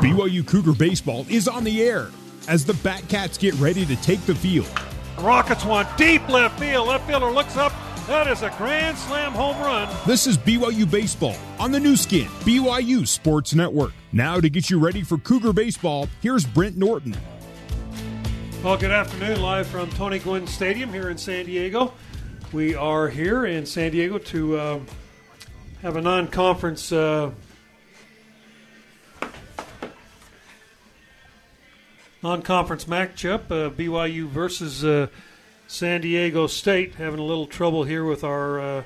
BYU Cougar Baseball is on the air as the Batcats get ready to take the field. Rockets one deep left field. Left fielder looks up. That is a grand slam home run. This is BYU Baseball on the Nu Skin, BYU Sports Network. Now, to get you ready for Cougar Baseball, here's Brent Norton. Well, good afternoon, live from Tony Gwynn Stadium here in San Diego. We are here in San Diego to uh, have a non conference. Uh, non-conference matchup, uh, BYU versus uh, San Diego State. Having a little trouble here with our uh,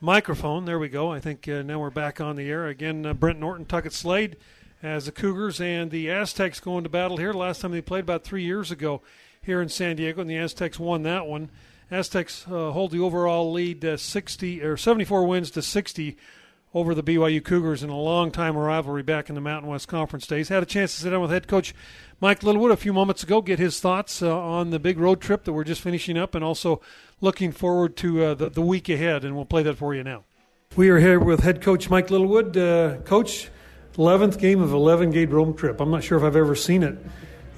microphone. There we go. I think uh, now we're back on the air again. Uh, Brent Norton, Tuckett Slade, as the Cougars and the Aztecs go into battle here. Last time they played about three years ago here in San Diego, and the Aztecs won that one. Aztecs uh, hold the overall lead 60 or 74 wins to 60 over the BYU Cougars in a long time rivalry back in the Mountain West Conference days. Had a chance to sit down with head coach Mike Littlewood a few moments ago, get his thoughts uh, on the big road trip that we're just finishing up, and also looking forward to uh, the, the, week ahead. And we'll play that for you now. We are here with head coach Mike Littlewood. Uh, coach, 11th game of 11 game road trip. I'm not sure if I've ever seen it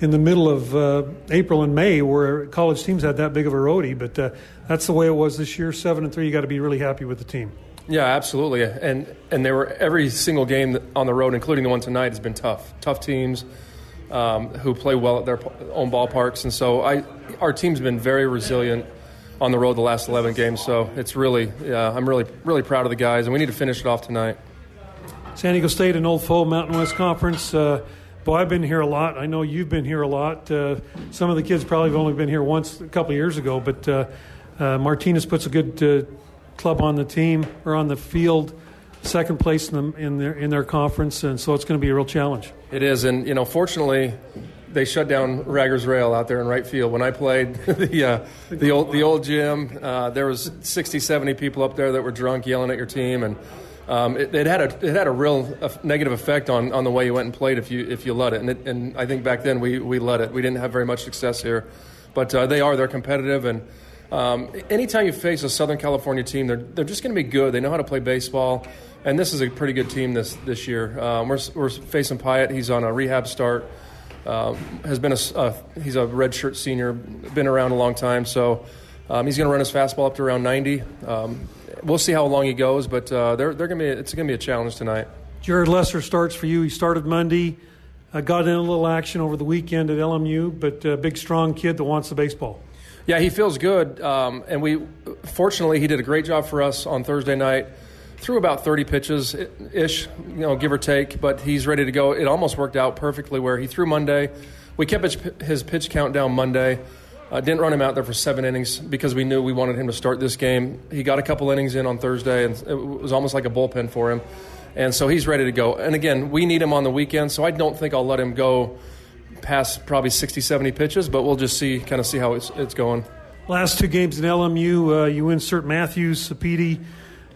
in the middle of uh, April and May where college teams had that big of a roadie, but uh, that's the way it was this year. Seven and three, you got to be really happy with the team. Yeah, absolutely. And and they were every single game on the road, including the one tonight, has been tough. Tough teams um, who play well at their own ballparks, and so I our team's been very resilient on the road the last 11 games. So it's really, yeah, I'm really really proud of the guys, and we need to finish it off tonight. San Diego State, an old foe, Mountain West Conference. Uh, boy, I've been here a lot. I know you've been here a lot. Uh, some of the kids probably have only been here once a couple years ago, but uh, uh Martinez puts a good uh, club on the team or on the field, second place in, the, in their in their conference, and so it's going to be a real challenge. It is, and you know, fortunately, they shut down Raggers Rail out there in right field. When I played the uh, the old the old gym, uh, there was 60, 70 people up there that were drunk, yelling at your team, and um, it, it, had a it had a real negative effect on, on the way you went and played if you if you let it. And, it, and I think back then we we let it. We didn't have very much success here, but uh, they are they're competitive and um, anytime you face a Southern California team, they're, they're just going to be good. They know how to play baseball, and this is a pretty good team this this year. Um, we're, we're facing Pyatt. He's on a rehab start. Um, has been a uh, he's a redshirt senior, been around a long time, so um, he's going to run his fastball up to around 90. Um, we'll see how long he goes, but uh, they're they're going to be it's going to be a challenge tonight. Jared Lesser starts for you. He started Monday. Uh, got in a little action over the weekend at LMU, but a big, strong kid that wants the baseball. Yeah, he feels good, um, and we fortunately he did a great job for us on Thursday night. Threw about 30 pitches ish, you know, give or take, but he's ready to go. It almost worked out perfectly where he threw Monday. We kept his pitch count down Monday. Uh, didn't run him out there for seven innings because we knew we wanted him to start this game. He got a couple innings in on Thursday, and it was almost like a bullpen for him. And so he's ready to go. And again, we need him on the weekend, so I don't think I'll let him go past probably 60, 70 pitches, but we'll just see, kind of see how it's, it's going. Last two games in LMU, uh, you insert Matthews, Sapiti,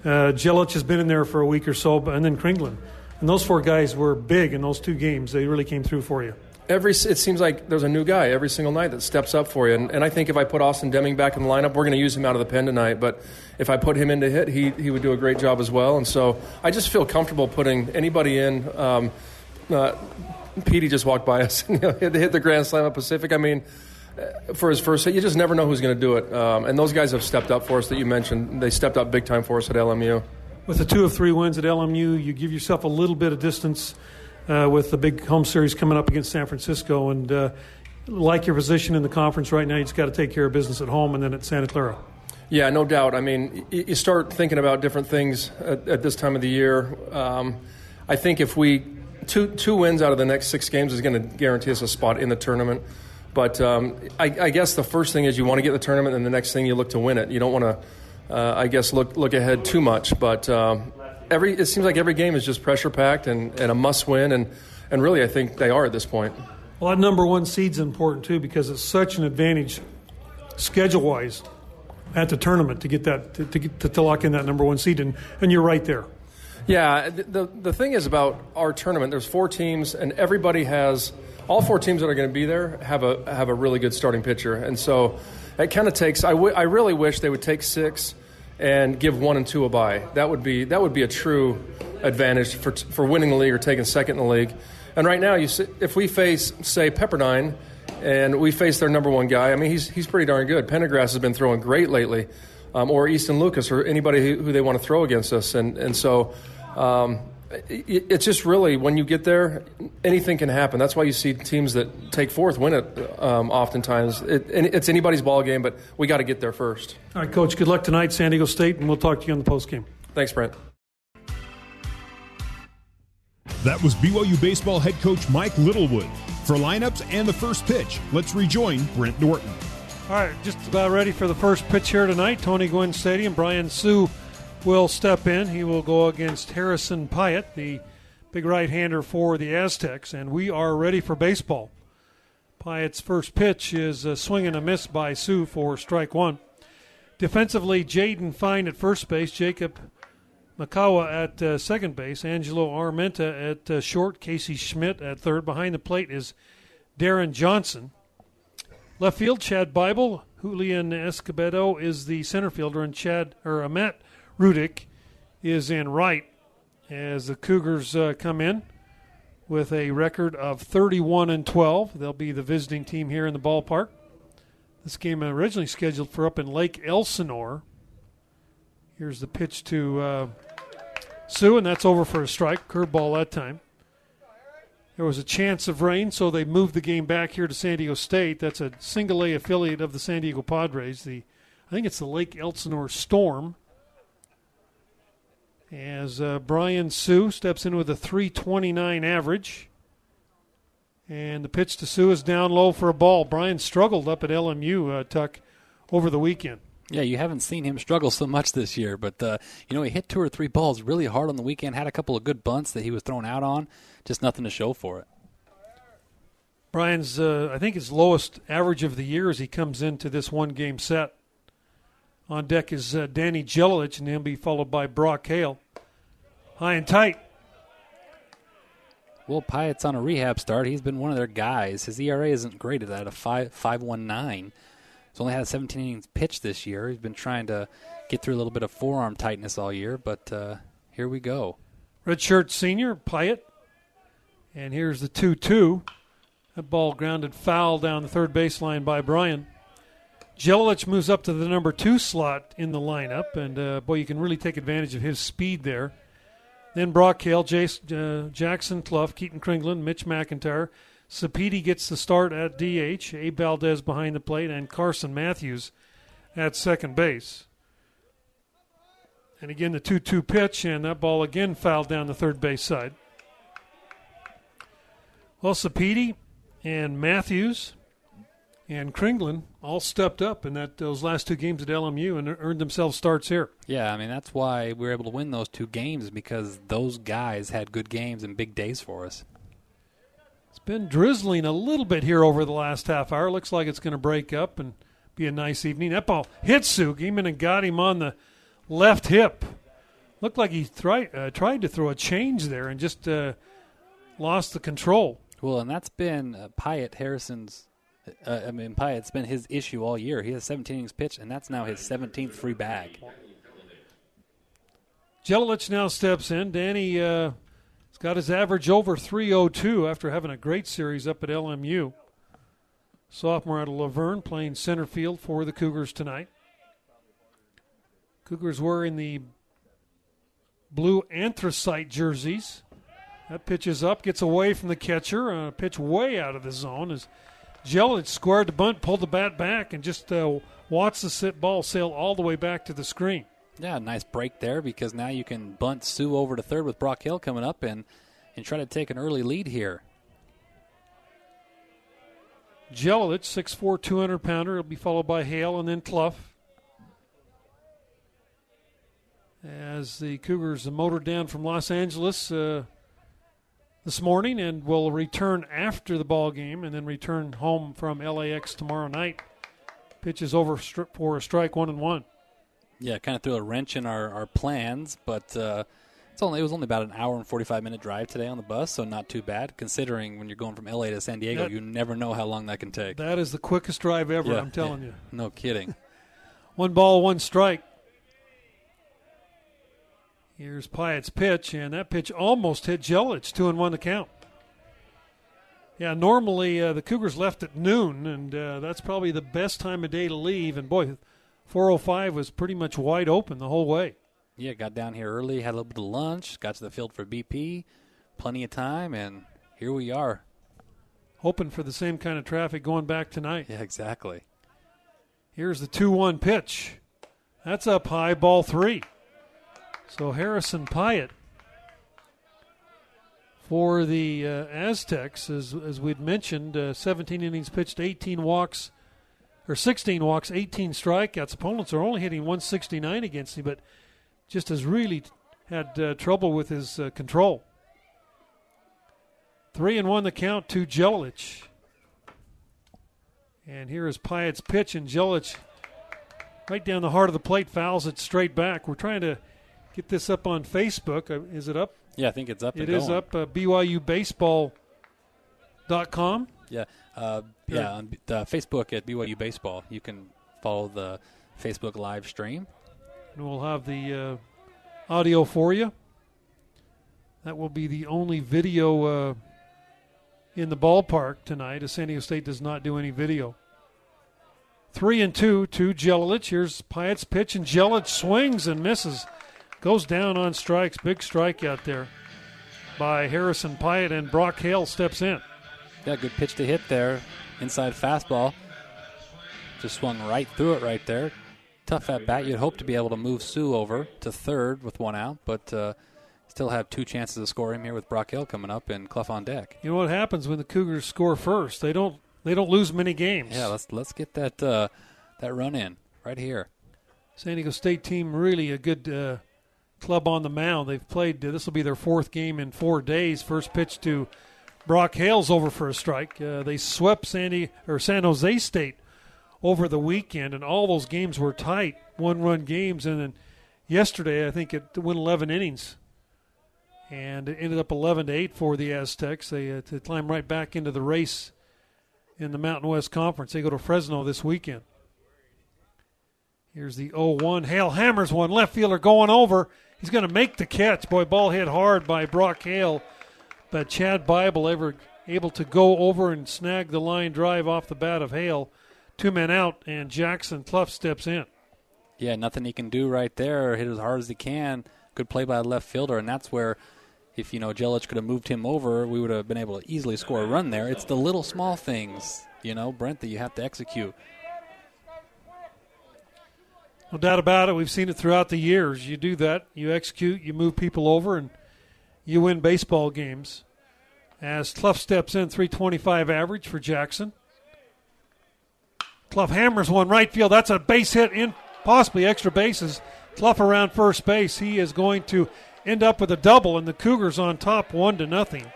uh, Jelic has been in there for a week or so, and then Kringlen. And those four guys were big in those two games. They really came through for you. Every it seems like there's a new guy every single night that steps up for you, and, and I think if I put Austin Deming back in the lineup, we're going to use him out of the pen tonight. But if I put him in to hit, he he would do a great job as well. And so I just feel comfortable putting anybody in. Um, uh, Petey just walked by us and you know, hit, the grand slam at Pacific. I mean, uh, for his first hit, you just never know who's going to do it. Um, and those guys have stepped up for us that you mentioned. They stepped up big time for us at LMU. With the two of three wins at LMU, you give yourself a little bit of distance uh, with the big home series coming up against San Francisco. And uh, like your position in the conference right now, you just got to take care of business at home and then at Santa Clara. Yeah, no doubt. I mean, you start thinking about different things at, at this time of the year. Um, I think if we two two wins out of the next six games is going to guarantee us a spot in the tournament. But um, I, I, guess the first thing is you want to get the tournament, and the next thing you look to win it. You don't want to, uh, I guess, look look ahead too much. But um, every it seems like every game is just pressure packed and, and a must win, and and really I think they are at this point. Well, that number one seed's important too because it's such an advantage schedule wise at the tournament to get that to, to, get, to lock in that number one seed, and, and you're right there. Yeah, the the thing is about our tournament. There's four teams, and everybody has all four teams that are going to be there have a have a really good starting pitcher, and so it kind of takes. I, w- I really wish they would take six and give one and two a bye. That would be that would be a true advantage for for winning the league or taking second in the league. And right now, you if we face say Pepperdine, and we face their number one guy, I mean he's he's pretty darn good. Pendergrass has been throwing great lately, um, or Easton Lucas or anybody who, who, they want to throw against us, and and so. Um, it's just really when you get there, anything can happen. That's why you see teams that take fourth win it. Um, oftentimes, it, it's anybody's ball game, but we got to get there first. All right, coach. Good luck tonight, San Diego State, and we'll talk to you on the post game. Thanks, Brent. That was BYU baseball head coach Mike Littlewood. For lineups and the first pitch, let's rejoin Brent Norton. All right, just about ready for the first pitch here tonight. Tony Gwynn Stadium. Brian Hsu will step in. He will go against Harrison Pyatt, the big right hander for the Aztecs, and we are ready for baseball. Pyatt's first pitch is a swing and a miss by Hsu for strike one. Defensively, Jaden Fine at first base, Jacob Makawa at uh, second base, Angelo Armenta at uh, short, Casey Schmidt at third. Behind the plate is Darren Johnson. Left field, Chad Bible. Julian Escobedo is the center fielder, and Chad or uh, Matt Rudick is in right as the Cougars uh, come in with a record of 31 and 12. They'll be the visiting team here in the ballpark. This game originally scheduled for up in Lake Elsinore. Here's the pitch to uh, Hsu, and that's over for a strike. Curveball that time. There was a chance of rain, so they moved the game back here to San Diego State. That's a single A affiliate of the San Diego Padres. The I think it's the Lake Elsinore Storm as uh, Brian Hsu steps in with a 329 average. And the pitch to Hsu is down low for a ball. Brian struggled up at LMU, uh, Tuck, over the weekend. Yeah, you haven't seen him struggle so much this year, but uh, you know he hit two or three balls really hard on the weekend. Had a couple of good bunts that he was thrown out on, just nothing to show for it. Brian's, uh, I think, his lowest average of the year as he comes into this one-game set. On deck is uh, Danny Gelalich, and he'll be followed by Brock Hale. High and tight. Well, Pyatt's on a rehab start. He's been one of their guys. His ERA isn't great at that, a five five one nine. He's only had 17 innings pitched this year. He's been trying to get through a little bit of forearm tightness all year, but uh, here we go. Redshirt senior Pyatt, and here's the two-two. That ball grounded foul down the third baseline by Brian. Gelalich moves up to the number two slot in the lineup, and uh, boy, you can really take advantage of his speed there. Then Brock Hale, Jace, uh, Jackson Cluff, Keaton Kringlen, Mitch McIntyre. Sapiti gets the start at DH. Abe Valdez behind the plate, and Carson Matthews at second base. And again, the 2 2 pitch, and that ball again fouled down the third base side. Well, Sapiti and Matthews and Kringlen all stepped up in that those last two games at LMU and earned themselves starts here. Yeah, I mean that's why we were able to win those two games because those guys had good games and big days for us. It's been drizzling a little bit here over the last half hour. Looks like it's going to break up and be a nice evening. That ball hit Sugiman and got him on the left hip. Looked like he tried uh, tried to throw a change there and just uh, lost the control. Well, and that's been uh, Pyatt Harrison's uh, I mean, Pi, it's been his issue all year. He has 17 innings pitched, and that's now his 17th free bag. Gelalich now steps in. Danny uh, has got his average over 302 after having a great series up at LMU. Sophomore out of La Verne playing center field for the Cougars tonight. Cougars wearing the blue anthracite jerseys. That pitches up, gets away from the catcher. A pitch way out of the zone as Gelalich squared the bunt, pulled the bat back, and just uh, watched the sit ball sail all the way back to the screen. Yeah, nice break there because now you can bunt Hsu over to third with Brock Hale coming up and, and try to take an early lead here. Gelalich, 6'4", 200 pounder. He'll be followed by Hale and then Cluff. As the Cougars motored down from Los Angeles, uh, this morning and will return after the ball game and then return home from LAX tomorrow night. Pitches over for a strike, one and one. Yeah, kind of threw a wrench in our, our plans, but uh, it's only it was only about an hour and forty five minute drive today on the bus, so not too bad considering when you're going from LA to San Diego, that, you never know how long that can take. That is the quickest drive ever. Yeah, I'm telling yeah, you. No kidding. one ball, one strike. Here's Pyatt's pitch, and that pitch almost hit Jelich. Two and one to count. Yeah, normally uh, the Cougars left at noon, and uh, that's probably the best time of day to leave. And boy, 405 was pretty much wide open the whole way. Yeah, got down here early, had a little bit of lunch, got to the field for BP, plenty of time, and here we are. Hoping for the same kind of traffic going back tonight. Yeah, exactly. Here's the 2 1 pitch. That's up high, ball three. So Harrison Pyatt for the uh, Aztecs, as, as we'd mentioned, uh, 17 innings pitched, 18 walks, or 16 walks, 18 strikeouts. Opponents are only hitting 169 against him, but just has really had uh, trouble with his uh, control. Three and one the count to Jelich. And here is Pyatt's pitch, and Jelich right down the heart of the plate fouls it straight back. We're trying to get this up on Facebook. Uh, is it up? Yeah, I think it's up. It is going. up. Uh, BYUBaseball.com. Yeah, uh, yeah, on the Facebook at BYU Baseball, you can follow the Facebook live stream. And we'll have the uh, audio for you. That will be the only video uh, in the ballpark tonight, as San Diego State does not do any video. Three and two to Jelich. Here's Pyatt's pitch, and Jelich swings and misses. Goes down on strikes. Big strike out there by Harrison Pyatt, and Brock Hale steps in. Yeah, good pitch to hit there. Inside fastball. Just swung right through it right there. Tough at bat. You'd hope to be able to move Hsu over to third with one out, but uh, still have two chances score him here with Brock Hale coming up and Cluff on deck. You know what happens when the Cougars score first? They don't they don't lose many games. Yeah, let's let's get that uh, that run in right here. San Diego State team really a good uh, club on the mound. They've played. This will be their fourth game in four days. First pitch to Brock Hale's over for a strike. Uh, they swept Sandy or San Jose State over the weekend, and all those games were tight, one-run games. And then yesterday, I think it went 11 innings, and it ended up 11 to eight for the Aztecs. They uh, to climb right back into the race in the Mountain West Conference. They go to Fresno this weekend. Here's the 0-1. Hale hammers one. Left fielder going over. He's going to make the catch. Boy, ball hit hard by Brock Hale, but Chad Bible ever able to go over and snag the line drive off the bat of Hale. Two men out, and Jackson Cluff steps in. Yeah, nothing he can do right there. Hit as hard as he can. Good play by left fielder, and that's where, if you know Jelich could have moved him over, we would have been able to easily score a run there. It's the little small things, you know, Brent, that you have to execute. No doubt about it. We've seen it throughout the years. You do that, you execute, you move people over, and you win baseball games. As Cluff steps in, 325 average for Jackson. Cluff hammers one right field. That's a base hit in possibly extra bases. Cluff around first base. He is going to end up with a double, and the Cougars on top, one to nothing.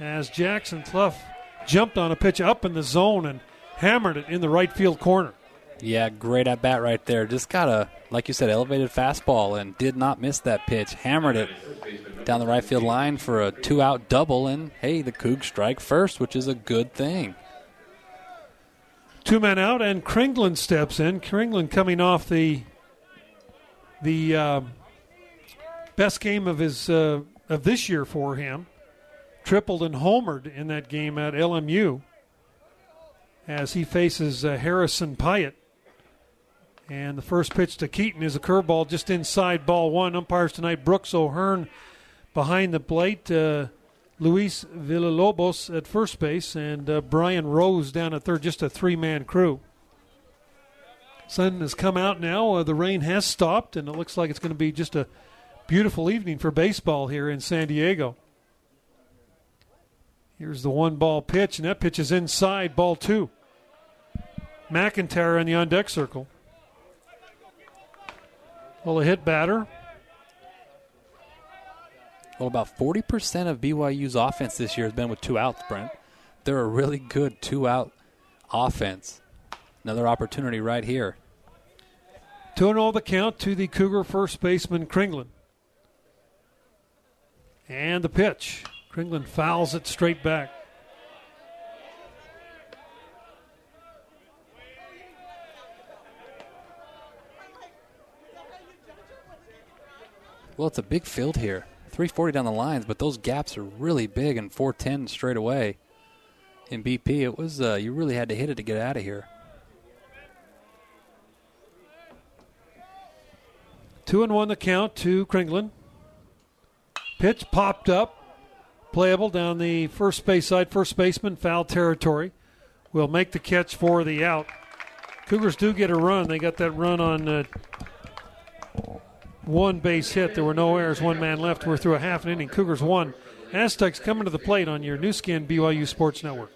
As Jackson Cluff jumped on a pitch up in the zone and hammered it in the right field corner. Yeah, great at bat right there. Just got a, like you said, elevated fastball and did not miss that pitch. Hammered it down the right field line for a two out double. And hey, the Cougs strike first, which is a good thing. Two men out, and Kringlen steps in. Kringlen coming off the the uh, best game of his uh, of this year for him. Tripled and homered in that game at LMU as he faces uh, Harrison Pyatt. And the first pitch to Keaton is a curveball just inside ball one. Umpires tonight Brooks O'Hearn behind the plate. Uh, Luis Villalobos at first base and uh, Brian Rose down at third. Just a three man crew. Sun has come out now. Uh, the rain has stopped, and it looks like it's going to be just a beautiful evening for baseball here in San Diego. Here's the one ball pitch, and that pitch is inside ball two. McIntyre in the on deck circle. Well, a hit batter. Well, about 40% of BYU's offense this year has been with two outs, Brent. They're a really good two out offense. Another opportunity right here. 2 0 the count to the Cougar first baseman Kringlen. And the pitch. Kringlen fouls it straight back. Well, it's a big field here. 340 down the lines, but those gaps are really big and 410 straight away. In BP, it was uh, you really had to hit it to get out of here. Two and one the count to Kringlen. Pitch popped up, playable down the first base side. First baseman foul territory will make the catch for the out. Cougars do get a run. They got that run on uh, one base hit. There were no errors. One man left. We're through a half an inning. Cougars won. Aztecs coming to the plate on your Nu Skin BYU Sports Network.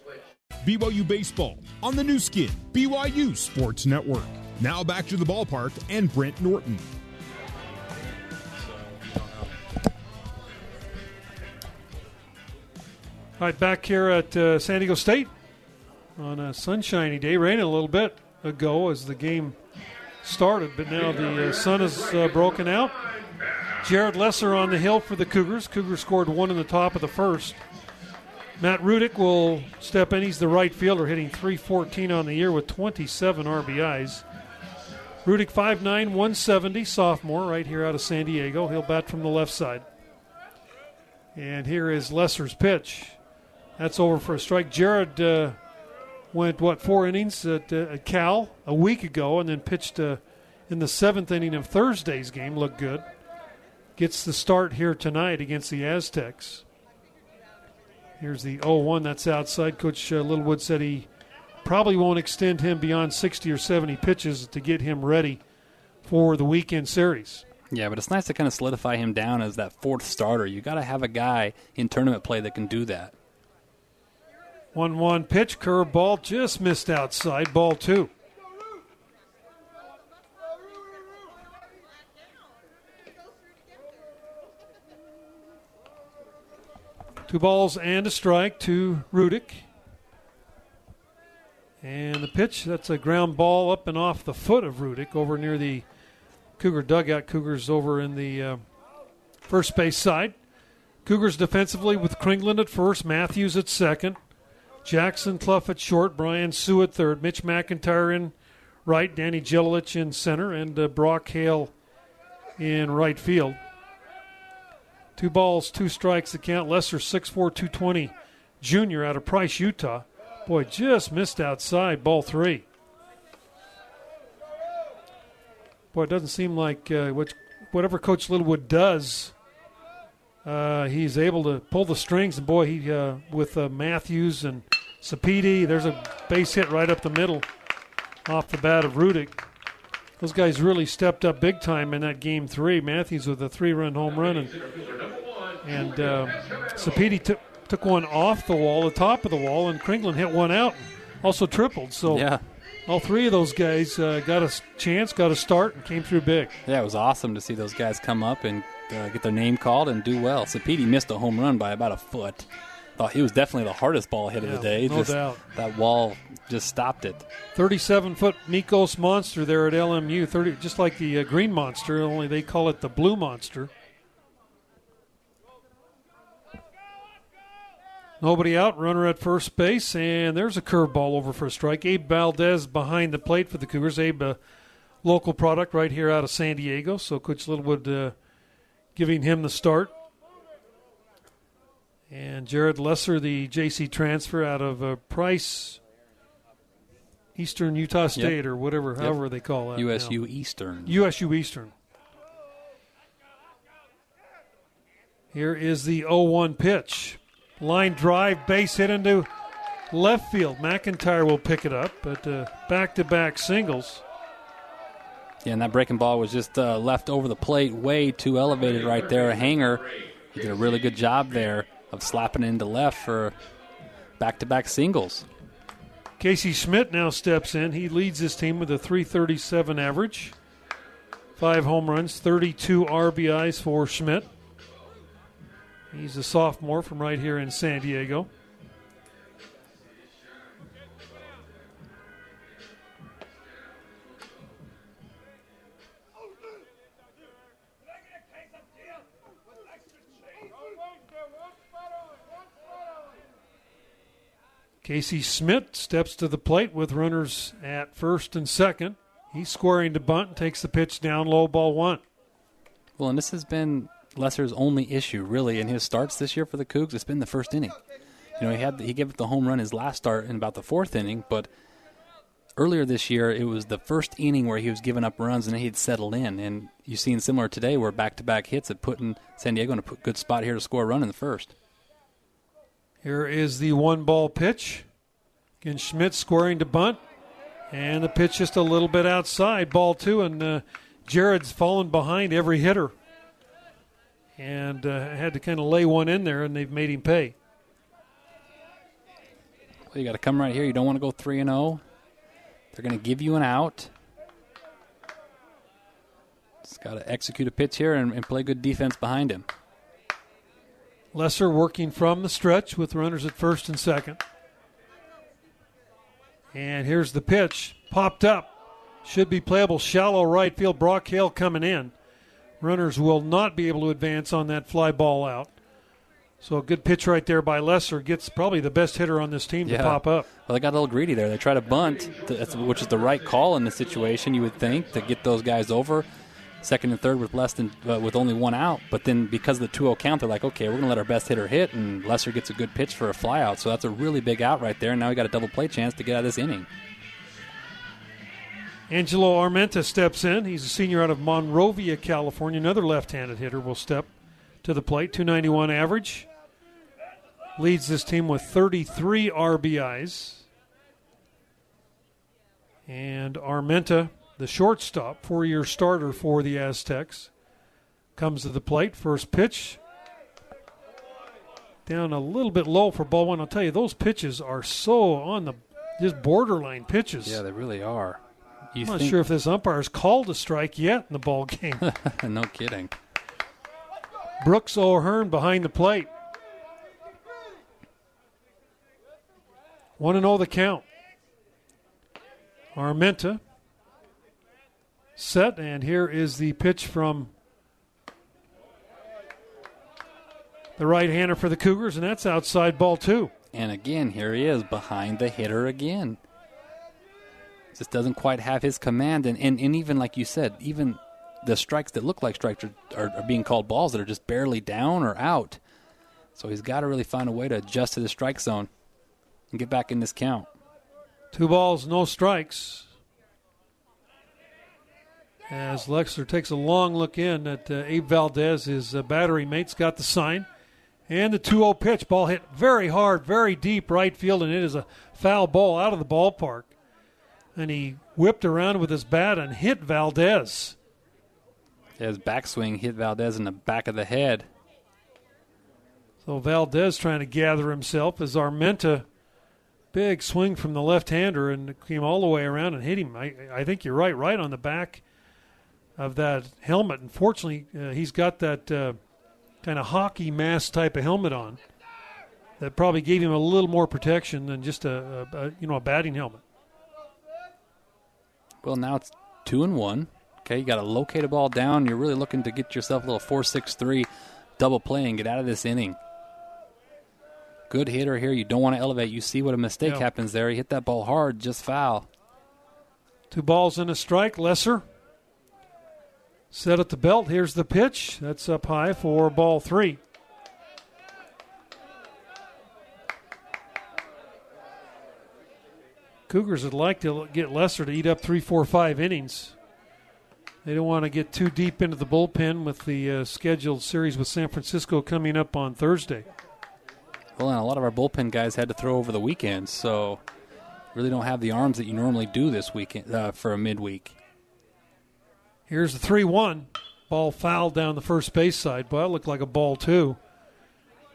BYU Baseball on the Nu Skin, BYU Sports Network. Now back to the ballpark and Brent Norton. All right, back here at uh, San Diego State on a sunshiny day. Rained a little bit ago as the game started, but now the uh, sun has uh, broken out. Jared Lesser on the hill for the Cougars. Cougars scored one in the top of the first. Matt Rudick will step in. He's the right fielder, hitting 314 on the year with 27 RBIs. Rudick 5'9, 170, sophomore, right here out of San Diego. He'll bat from the left side. And here is Lesser's pitch. That's over for a strike. Jared uh, went, what, four innings at, uh, at, Cal a week ago and then pitched uh, in the seventh inning of Thursday's game. Looked good. Gets the start here tonight against the Aztecs. Here's the 0 1 that's outside. Coach uh, Littlewood said he probably won't extend him beyond 60 or 70 pitches to get him ready for the weekend series. Yeah, but it's nice to kind of solidify him down as that fourth starter. You got to have a guy in tournament play that can do that. 1 1 pitch, curve ball, just missed outside, ball two. Two balls and a strike to Rudick. And the pitch, that's a ground ball up and off the foot of Rudick over near the Cougar dugout. Cougars over in the uh, first base side. Cougars defensively with Kringlen at first, Matthews at second, Jackson Cluff at short, Brian Hsu at third, Mitch McIntyre in right, Danny Gelalich in center, and uh, Brock Hale in right field. Two balls, two strikes. The count. Lesser 6'4", 220 junior out of Price, Utah. Boy, just missed outside. Ball three. Boy, it doesn't seem like uh, which, whatever Coach Littlewood does, uh, he's able to pull the strings. And boy, he uh, with uh, Matthews and Sapedi, there's a base hit right up the middle off the bat of Rudick. Those guys really stepped up big time in that game three. Matthews with a three-run home run, and and uh, Sapedi took took one off the wall, the top of the wall, and Kringlen hit one out, also tripled. So yeah. all three of those guys uh, got a chance, got a start, and came through big. Yeah, it was awesome to see those guys come up and uh, get their name called and do well. Sapedi missed a home run by about a foot. Thought he was definitely the hardest ball hit yeah, of the day. No just, doubt. That wall just stopped it. 37 foot Mikos monster there at LMU. 30, just like the uh, green monster, only they call it the blue monster. Nobody out, runner at first base, and there's a curveball over for a strike. Abe Valdez behind the plate for the Cougars. Abe, a local product right here out of San Diego, so Coach Littlewood uh, giving him the start. And Jared Lesser, the JC transfer out of uh, Price, Eastern Utah State, Yep. or whatever, however they call that. USU now. Eastern. USU Eastern. Here is the 0 1 pitch. Line drive, base hit into left field. McIntyre will pick it up, but back to back singles. Yeah, and that breaking ball was just uh, left over the plate, way too elevated right there. A hanger. He did a really good job there of slapping into left for back to back singles. Casey Schmidt now steps in. He leads his team with a 337 average. Five home runs, 32 RBIs for Schmidt. He's a sophomore from right here in San Diego. Casey Schmidt steps to the plate with runners at first and second. He's squaring to bunt and takes the pitch down low, ball one. Well, and this has been Lesser's only issue, really, in his starts this year for the Cougs. It's been the first inning. You know, he had he gave up the home run his last start in about the fourth inning, but earlier this year it was the first inning where he was giving up runs and he'd settled in. And you've seen similar today where back-to-back hits had put in San Diego in a good spot here to score a run in the first. Here is the one ball pitch. Again, Schmidt squaring to bunt. And the pitch just a little bit outside, ball two, and uh, Jared's fallen behind every hitter. And uh, had to kind of lay one in there, and they've made him pay. Well, you got to come right here. You don't want to go 3 and 0. They're going to give you an out. Just got to execute a pitch here and, and play good defense behind him. Lesser working from the stretch with runners at first and second. And here's the pitch. Popped up. Should be playable. Shallow right field. Brock Hale coming in. Runners will not be able to advance on that fly ball out. So a good pitch right there by Lesser gets probably the best hitter on this team Yeah. to pop up. Well, they got a little greedy there. They try to bunt, to, which is the right call in the situation, you would think, to get those guys over. Second and third with less than uh, with only one out, but then because of the 2-0 count, they're like, okay, we're gonna let our best hitter hit, and Lesser gets a good pitch for a flyout. So that's a really big out right there. And now we got a double play chance to get out of this inning. Angelo Armenta steps in. He's a senior out of Monrovia, California. Another left-handed hitter will step to the plate. 291 average. Leads this team with 33 RBIs. And Armenta, the shortstop, four-year starter for the Aztecs, comes to the plate. First pitch. Down a little bit low for ball one. I'll tell you, those pitches are so on the just borderline pitches. Yeah, they really are. You I'm not sure if this umpire's called a strike yet in the ball game. no kidding. Brooks O'Hearn behind the plate. 1 0 the count. Armenta set, and here is the pitch from the right hander for the Cougars, and that's outside ball two. And again, here he is behind the hitter again. Just doesn't quite have his command. And, and, and even like you said, even the strikes that look like strikes are, are, are being called balls that are just barely down or out. So he's got to really find a way to adjust to the strike zone and get back in this count. Two balls, no strikes. As Lesser takes a long look in at uh, Abe Valdez, his uh, battery mate's got the sign. And the 2 0 pitch. Ball hit very hard, very deep right field, and it is a foul ball out of the ballpark. And he whipped around with his bat and hit Valdez. His backswing hit Valdez in the back of the head. So Valdez trying to gather himself as Armenta, big swing from the left-hander and came all the way around and hit him. I, I think you're right, right on the back of that helmet. Unfortunately, uh, he's got that uh, kind of hockey mask type of helmet on that probably gave him a little more protection than just a, a, a you know a batting helmet. Well, now it's two and one. Okay, you got to locate a ball down. You're really looking to get yourself a little four-six-three double play and get out of this inning. Good hitter here. You don't want to elevate. You see what a mistake Yeah. happens there. He hit that ball hard, just foul. Two balls and a strike. Lesser set at the belt. Here's the pitch. That's up high for ball three. Cougars would like to get Lesser to eat up three, four, five innings. They don't want to get too deep into the bullpen with the uh, scheduled series with San Francisco coming up on Thursday. Well, and a lot of our bullpen guys had to throw over the weekend, so really don't have the arms that you normally do this weekend uh, for a midweek. Here's the 3 1. Ball fouled down the first base side. Boy, that looked like a ball, too.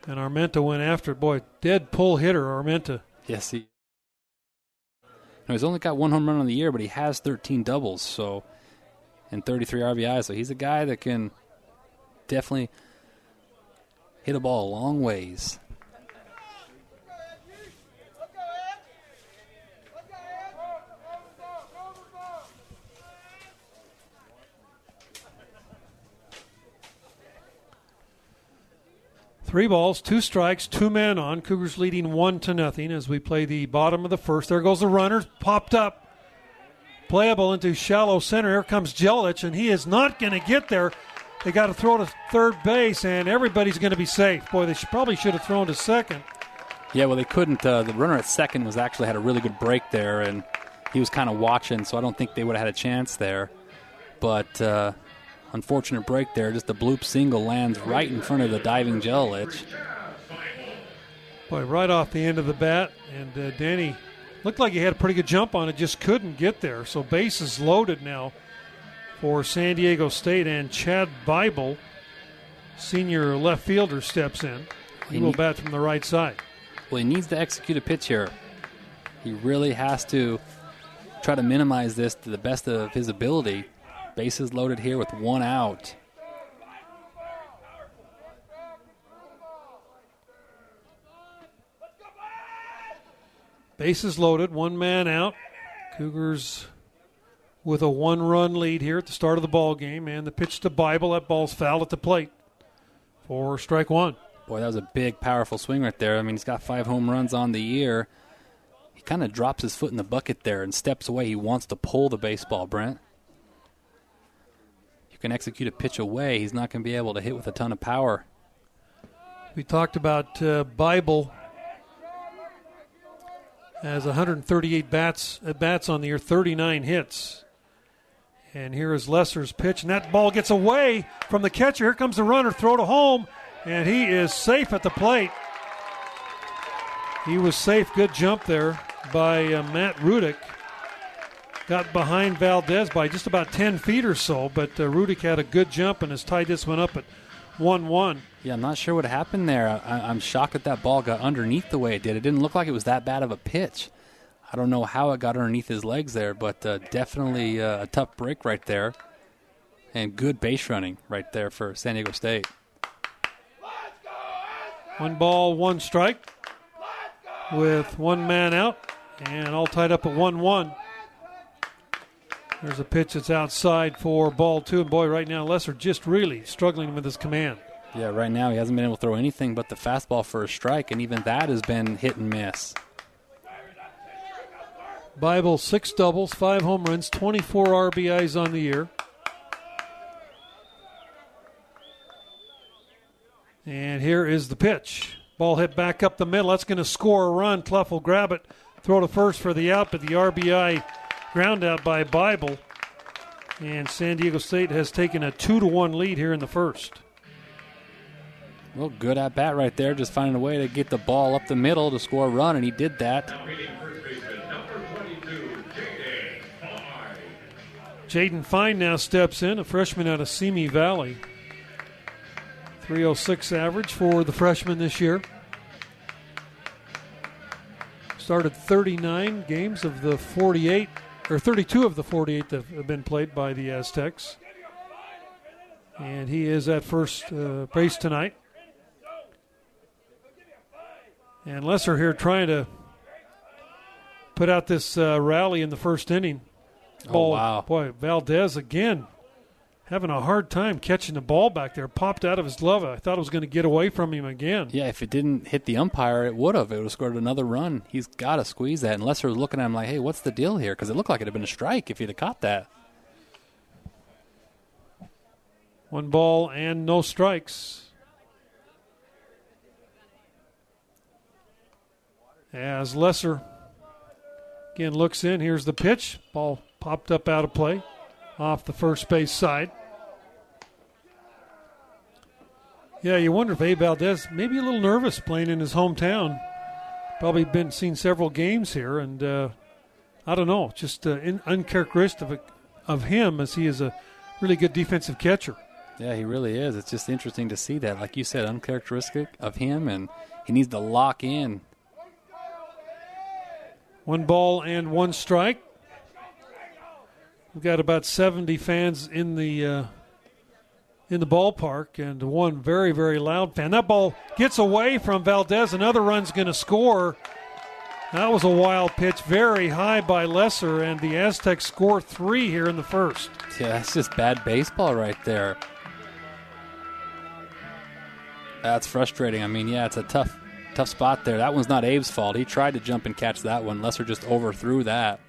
And Armenta went after it. Boy, dead pull hitter, Armenta. Yes, he. Now, he's only got one home run on the year, but he has 13 doubles, so and 33 RBI. So he's a guy that can definitely hit a ball a long ways. Three balls, two strikes, two men on. Cougars leading one to nothing as we play the bottom of the first. There goes the runner, popped up. Playable into shallow center. Here comes Jelich, and he is not going to get there. they got to throw to third base, and everybody's going to be safe. Boy, they should, probably should have thrown to second. Yeah, well, they couldn't. Uh, the runner at second was actually had a really good break there, and he was kind of watching, so I don't think they would have had a chance there. But uh, unfortunate break there. Just a bloop single lands right in front of the diving Gelalich. Boy, right off the end of the bat, and uh, Danny looked like he had a pretty good jump on it, just couldn't get there. So base is loaded now for San Diego State, and Chad Bible, senior left fielder, steps in. He will bat from the right side. Well, he needs to execute a pitch here. He really has to try to minimize this to the best of his ability. Bases loaded here with one out. Bases loaded, one man out. Cougars with a one-run lead here at the start of the ball game, and the pitch to Bible. That ball's foul at the plate for strike one. Boy, that was a big, powerful swing right there. I mean, he's got five home runs on the year. He kind of drops his foot in the bucket there and steps away. He wants to pull the baseball, Brent. Can execute a pitch away. He's not going to be able to hit with a ton of power. We talked about uh, Bible has 138 bats at bats on the year, 39 hits. And here is Lesser's pitch, and that ball gets away from the catcher. Here comes the runner, throw to home, and he is safe at the plate. He was safe. Good jump there by uh, Matt Rudick. Got behind Valdez by just about 10 feet or so, but uh, Rudick had a good jump and has tied this one up at 1 1. Yeah, I'm not sure what happened there. I, am shocked that that ball got underneath the way it did. It didn't look like it was that bad of a pitch. I don't know how it got underneath his legs there, but uh, definitely uh, a tough break right there. And good base running right there for San Diego State. One ball, one strike with one man out and all tied up at 1 1. There's a pitch that's outside for ball two. And boy, right now, Lesser just really struggling with his command. Yeah, right now he hasn't been able to throw anything but the fastball for a strike, and even that has been hit and miss. Bible, six doubles, five home runs, 24 RBIs on the year. And here is the pitch. Ball hit back up the middle. That's going to score a run. Cluff will grab it, throw to first for the out, but the RBI ground out by Bible. And San Diego State has taken a two to one lead here in the first. Well, good at bat right there, just finding a way to get the ball up the middle to score a run, and he did that. Jaden Fine now steps in, a freshman out of Simi Valley. 306 average for the freshman this year. Started 39 games of the 48, or 32 of the 48 that have been played by the Aztecs. And he is at first uh, base tonight. And Lesser here trying to put out this uh, rally in the first inning. Oh, ball, oh, wow. Boy, Valdez again having a hard time catching the ball back there. Popped out of his glove. I thought it was going to get away from him again. Yeah, if it didn't hit the umpire, it would have. It would have scored another run. He's got to squeeze that. Unless they're looking at him like, hey, what's the deal here? Because it looked like it had been a strike if he'd have caught that. One ball and no strikes. As Lesser again looks in, here's the pitch. Ball popped up out of play off the first base side. Yeah, you wonder if Abe Valdez maybe a little nervous playing in his hometown. Probably been seen several games here, and uh, I don't know, just uh, in, uncharacteristic of, of him as he is a really good defensive catcher. Yeah, he really is. It's just interesting to see that, like you said, uncharacteristic of him, and he needs to lock in one ball and one strike. We've got about 70 fans in the uh, in the ballpark, and one very very loud fan. That ball gets away from Valdez. Another run's going to score. That was a wild pitch, very high by Lesser, and the Aztecs score three here in the first. Yeah, that's just bad baseball right there. That's frustrating. I mean, yeah, it's a tough tough spot there. That one's not Abe's fault. He tried to jump and catch that one. Lesser just overthrew that.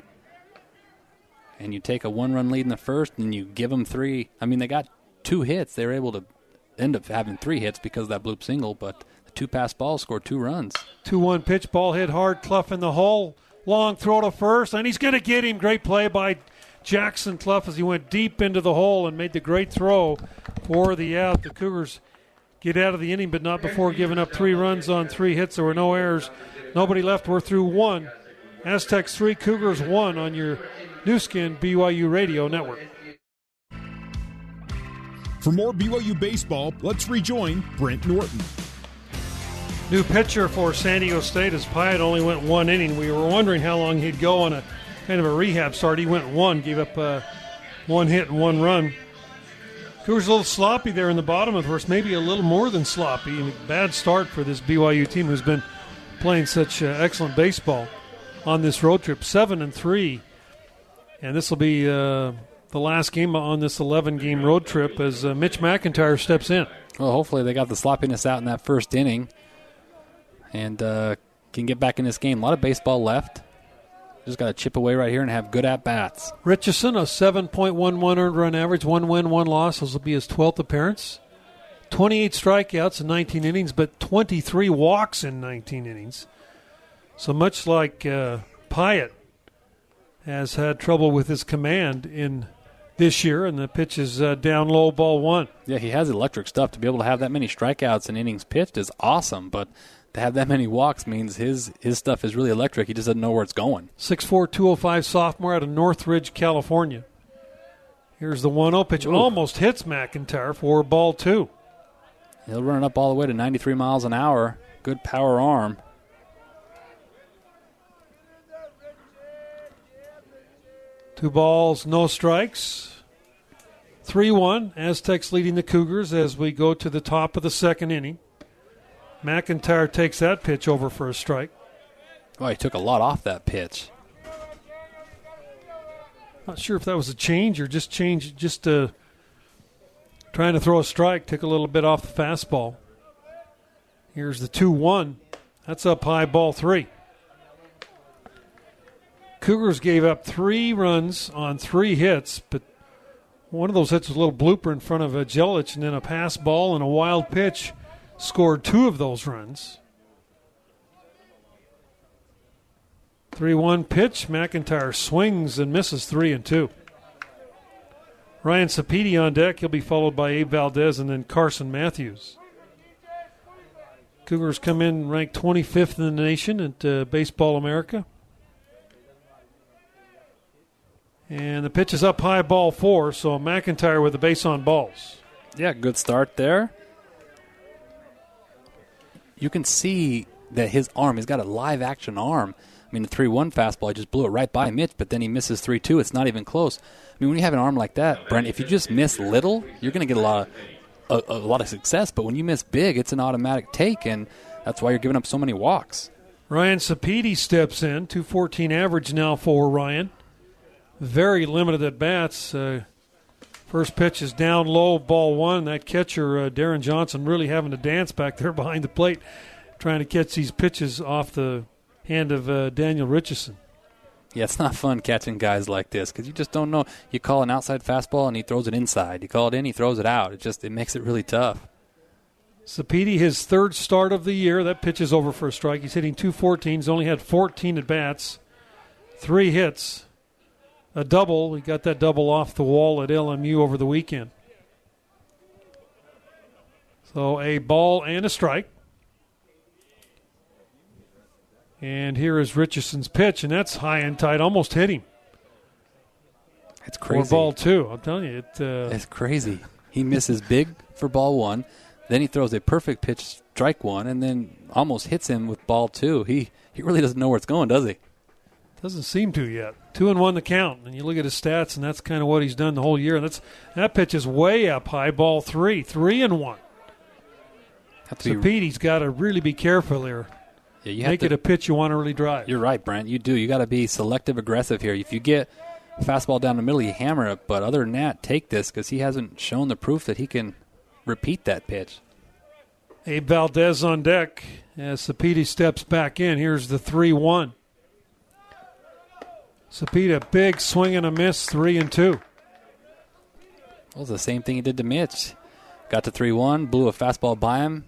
And you take a one run lead in the first and you give them three. I mean, they got two hits. They were able to end up having three hits because of that bloop single, but the two pass balls scored two runs. 2 1 pitch, ball hit hard, Cluff in the hole. Long throw to first, and he's going to get him. Great play by Jackson Cluff as he went deep into the hole and made the great throw for the out. The Cougars get out of the inning, but not before giving up three runs on three hits. There were no errors. Nobody left. We're through one. Aztecs three, Cougars one on your Nu Skin BYU Radio Network. For more BYU baseball, let's rejoin Brent Norton. New pitcher for San Diego State as Pyatt only went one inning. We were wondering how long he'd go on a kind of a rehab start. He went one, gave up uh, one hit and one run. Cougars a little sloppy there in the bottom of the first, maybe a little more than sloppy. Bad start for this BYU team who's been playing such uh, excellent baseball on this road trip. Seven and three, and this will be uh, the last game on this 11 game road trip as uh, Mitch McIntyre steps in. Well, hopefully they got the sloppiness out in that first inning and uh, can get back in this game. A lot of baseball left. Just got to chip away right here and have good at bats. Richardson, a 7.11 earned run average, one win, one loss. This will be his 12th appearance. 28 strikeouts in 19 innings, but 23 walks in 19 innings. So much like uh, Pyatt has had trouble with his command in this year, and the pitch is uh, down low, ball one. Yeah, he has electric stuff. To be able to have that many strikeouts and innings pitched is awesome, but to have that many walks means his his stuff is really electric. He just doesn't know where it's going. 6'4", 205 sophomore out of Northridge, California. Here's the 1-0 pitch. Ooh. Almost hits McIntyre for ball two. He'll run it up all the way to 93 miles an hour. Good power arm. Two balls, no strikes. 3 1. Aztecs leading the Cougars as we go to the top of the second inning. McIntyre takes that pitch over for a strike. Well, he took a lot off that pitch. Not sure if that was a change or just change, just uh, trying to throw a strike. Took a little bit off the fastball. Here's the 2 1. That's up high, ball three. Cougars gave up three runs on three hits, but one of those hits was a little blooper in front of a Jelic, and then a pass ball and a wild pitch scored two of those runs. 3 1 pitch. McIntyre swings and misses 3 and 2. Ryan Sapedi on deck. He'll be followed by Abe Valdez and then Carson Matthews. Cougars come in ranked 25th in the nation at uh, Baseball America. And the pitch is up high, ball four. So McIntyre with the base on balls. Yeah, good start there you can see that his arm, he's got a live action arm. I mean, the 3 1 fastball, he just blew it right by Mitch, but then he misses 3 2. It's not even close. I mean, when you have an arm like that, Brent, if you just miss little, you're going to get a lot of, a, a, lot of success. But when you miss big, it's an automatic take, and that's why you're giving up so many walks. Ryan Sapedi steps in, 214 average now for Ryan. Very limited at bats. Uh, First pitch is down low, ball one. That catcher, uh, Darren Johnson, really having to dance back there behind the plate, trying to catch these pitches off the hand of uh, Daniel Richardson. Yeah, it's not fun catching guys like this because you just don't know. You call an outside fastball and he throws it inside. You call it in, he throws it out. It just it makes it really tough. Sapedi, his third start of the year. That pitch is over for a strike. He's hitting 214. He's only had 14 at bats, three hits, a double. He got that double off the wall at LMU over the weekend. So a ball and a strike. And here is Richardson's pitch, and that's high and tight, almost hit him. It's crazy. For ball two, I'm telling you, it. Uh, it's crazy. He misses big for ball one, then he throws a perfect pitch, strike one, and then almost hits him with ball two. He he really doesn't know where it's going, does he? Doesn't seem to yet. Two and one the count, and you look at his stats, and that's kind of what he's done the whole year. And that's that pitch is way up high, ball three, three and one. So be, Petey's got to really be careful here. Yeah, you make to, it a pitch you want to really drive. You're right, Brent. You do. You got to be selective, aggressive here. If you get fastball down the middle, you hammer it. But other than that, take this because he hasn't shown the proof that he can repeat that pitch. Abe Valdez on deck as Sapedi steps back in. Here's the 3 1. Sapedi, big swing and a miss, three and two. Well, it's the same thing he did to Mitch. Got to 3 1, blew a fastball by him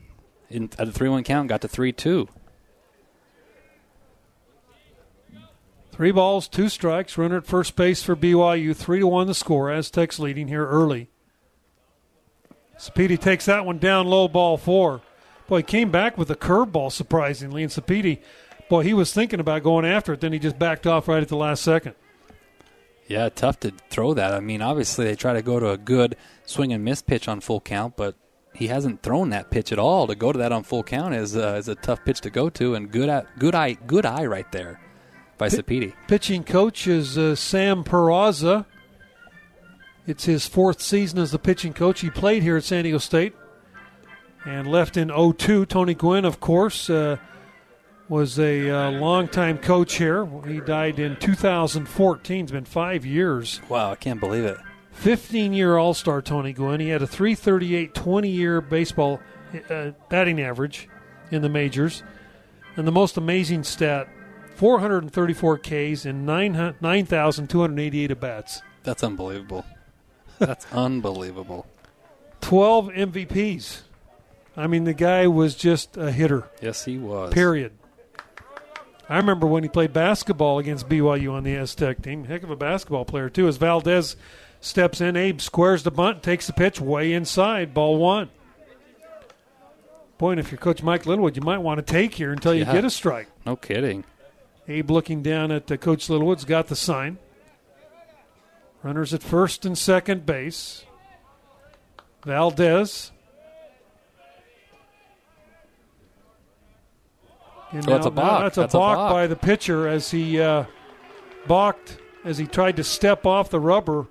in, at a 3 1 count, got to 3 2. Three balls, two strikes. Runner at first base for BYU. Three to one the score. Aztecs leading here early. Sapiti takes that one down low, ball four. Boy, he came back with a curveball surprisingly, and Sapiti, boy, he was thinking about going after it. Then he just backed off right at the last second. Yeah, tough to throw that. I mean, obviously they try to go to a good swing and miss pitch on full count, but he hasn't thrown that pitch at all. To go to that on full count is uh, is a tough pitch to go to, and good eye, good eye, good eye right there by P- Sapiti. Pitching coach is uh, Sam Peraza. It's his fourth season as the pitching coach. He played here at San Diego State and left in 02. Tony Gwynn, of course, uh, was a uh, longtime coach here. He died in 2014. It's been five years. Wow, I can't believe it. 15 year All Star Tony Gwynn. He had a 338 20 year baseball uh, batting average in the majors. And the most amazing stat 434 Ks and 9,288 at bats. That's unbelievable. That's unbelievable. 12 MVPs. I mean, the guy was just a hitter. Yes, he was. Period. I remember when he played basketball against BYU on the Aztec team. Heck of a basketball player, too. As Valdez steps in, Abe squares the bunt, takes the pitch way inside, ball one. Point, if you're Coach Mike Littlewood, you might want to take here until you Yeah. get a strike. No kidding. Abe looking down at uh, Coach Littlewood's got the sign. Runners at first and second base. Valdez. And Oh, it's a balk. That's a That's a balk balk. by the pitcher as he uh, balked as he tried to step off the rubber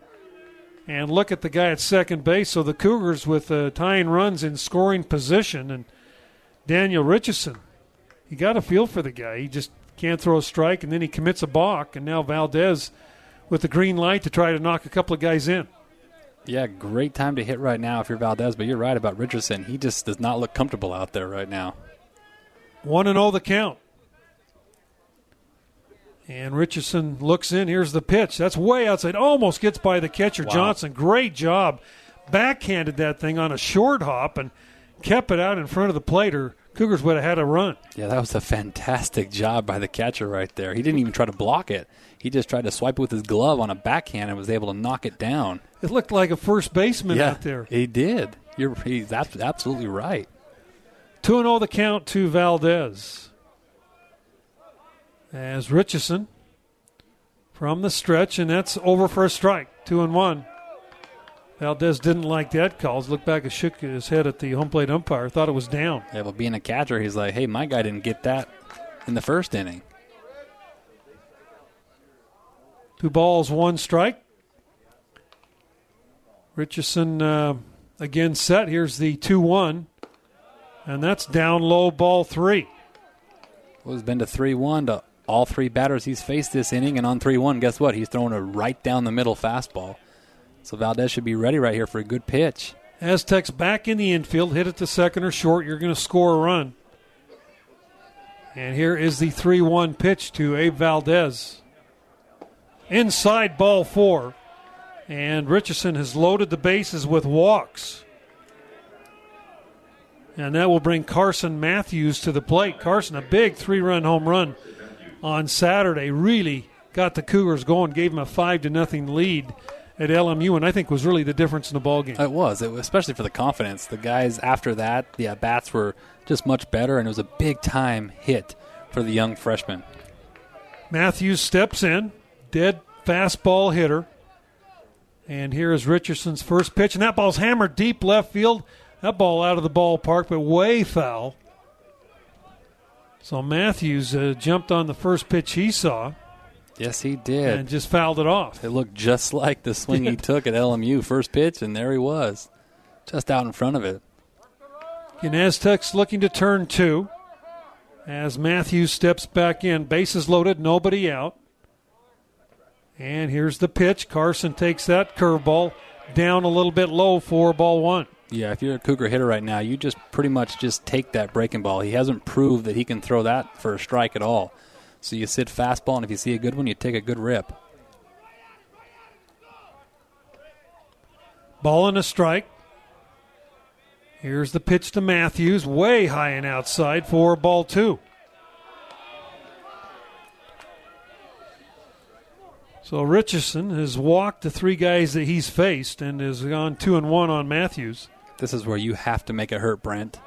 and look at the guy at second base. So the Cougars with uh, tying runs in scoring position and Daniel Richardson. You got a feel for the guy. He just can't throw a strike, and then he commits a balk, and now Valdez with the green light to try to knock a couple of guys in. Yeah, great time to hit right now if you're Valdez, but you're right about Richardson. He just does not look comfortable out there right now. One and oh the count. And Richardson looks in. Here's the pitch. That's way outside. Almost gets by the catcher Wow. Johnson. Great job. Backhanded that thing on a short hop and kept it out in front of the plate, or Cougars would have had a run. Yeah, that was a fantastic job by the catcher right there. He didn't even try to block it. He just tried to swipe it with his glove on a backhand and was able to knock it down. It looked like a first baseman yeah, out there. he did. You're he's absolutely right. 2 and 0 the count to Valdez. As Richardson from the stretch, and that's over for a strike. 2 and 1. Valdez didn't like that call. Looked back and shook his head at the home plate umpire. Thought it was down. Yeah, but being a catcher, he's like, hey, my guy didn't get that in the first inning. Two balls, one strike. Richardson uh, again set. Here's the 2 1. And that's down low, ball three. Well, it's been to 3 1 to all three batters he's faced this inning, and on 3 1, guess what? He's throwing a right down the middle fastball. So Valdez should be ready right here for a good pitch. Aztecs back in the infield, hit it to second or short. You're going to score a run. And here is the 3 1 pitch to Abe Valdez. Inside ball four. And Richardson has loaded the bases with walks. And that will bring Carson Matthews to the plate. Carson, a big three run home run on Saturday, really got the Cougars going, gave them a 5 to nothing lead at LMU, and I think was really the difference in the ball game. It was, it was, especially for the confidence. The guys after that, the at bats were just much better, and it was a big time hit for the young freshman. Matthews steps in, dead fastball hitter. And here is Richardson's first pitch, and that ball's hammered deep left field. That ball out of the ballpark, but way foul. So Matthews uh, jumped on the first pitch he saw Yes, he did. and just fouled it off. It looked just like the swing he took at LMU first pitch, and there he was, just out in front of it. And Aztecs looking to turn two as Matthews steps back in. Bases loaded, nobody out. And here's the pitch. Carson takes that curveball down a little bit low for ball one. Yeah, if you're a Cougar hitter right now, you just pretty much just take that breaking ball. He hasn't proved that he can throw that for a strike at all. So you sit fastball, and if you see a good one, you take a good rip. Ball and a strike. Here's the pitch to Matthews, way high and outside for ball two. So Richardson has walked the three guys that he's faced and has gone two and one on Matthews. This is where you have to make it hurt, Brent.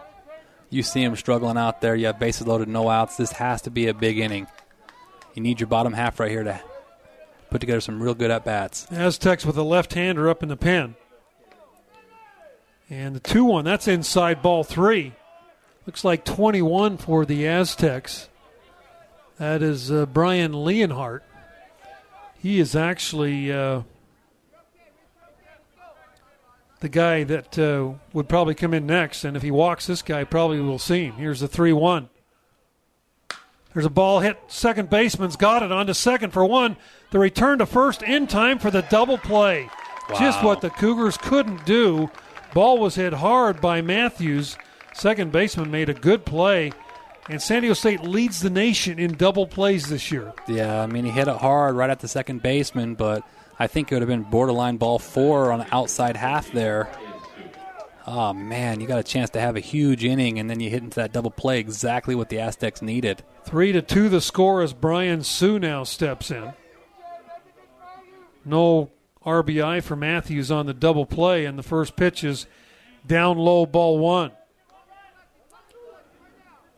You see him struggling out there. You have bases loaded, no outs. This has to be a big inning. You need your bottom half right here to put together some real good at bats. Aztecs with a left hander up in the pen. And the 2 1, that's inside ball three. Looks like 21 for the Aztecs. That is uh, Brian Leonhardt. He is actually uh, the guy that uh, would probably come in next. And if he walks this guy, probably will see him. Here's the 3 1. There's a ball hit. Second baseman's got it on to second for one. The return to first in time for the double play. Wow. Just what the Cougars couldn't do. Ball was hit hard by Matthews. Second baseman made a good play. And San Diego State leads the nation in double plays this year. Yeah, I mean, he hit it hard right at the second baseman, but I think it would have been borderline ball four on the outside half there. Oh, man, you got a chance to have a huge inning, and then you hit into that double play, exactly what the Aztecs needed. Three to two the score as Brian Hsu now steps in. No RBI for Matthews on the double play, and the first pitch is down low, ball one.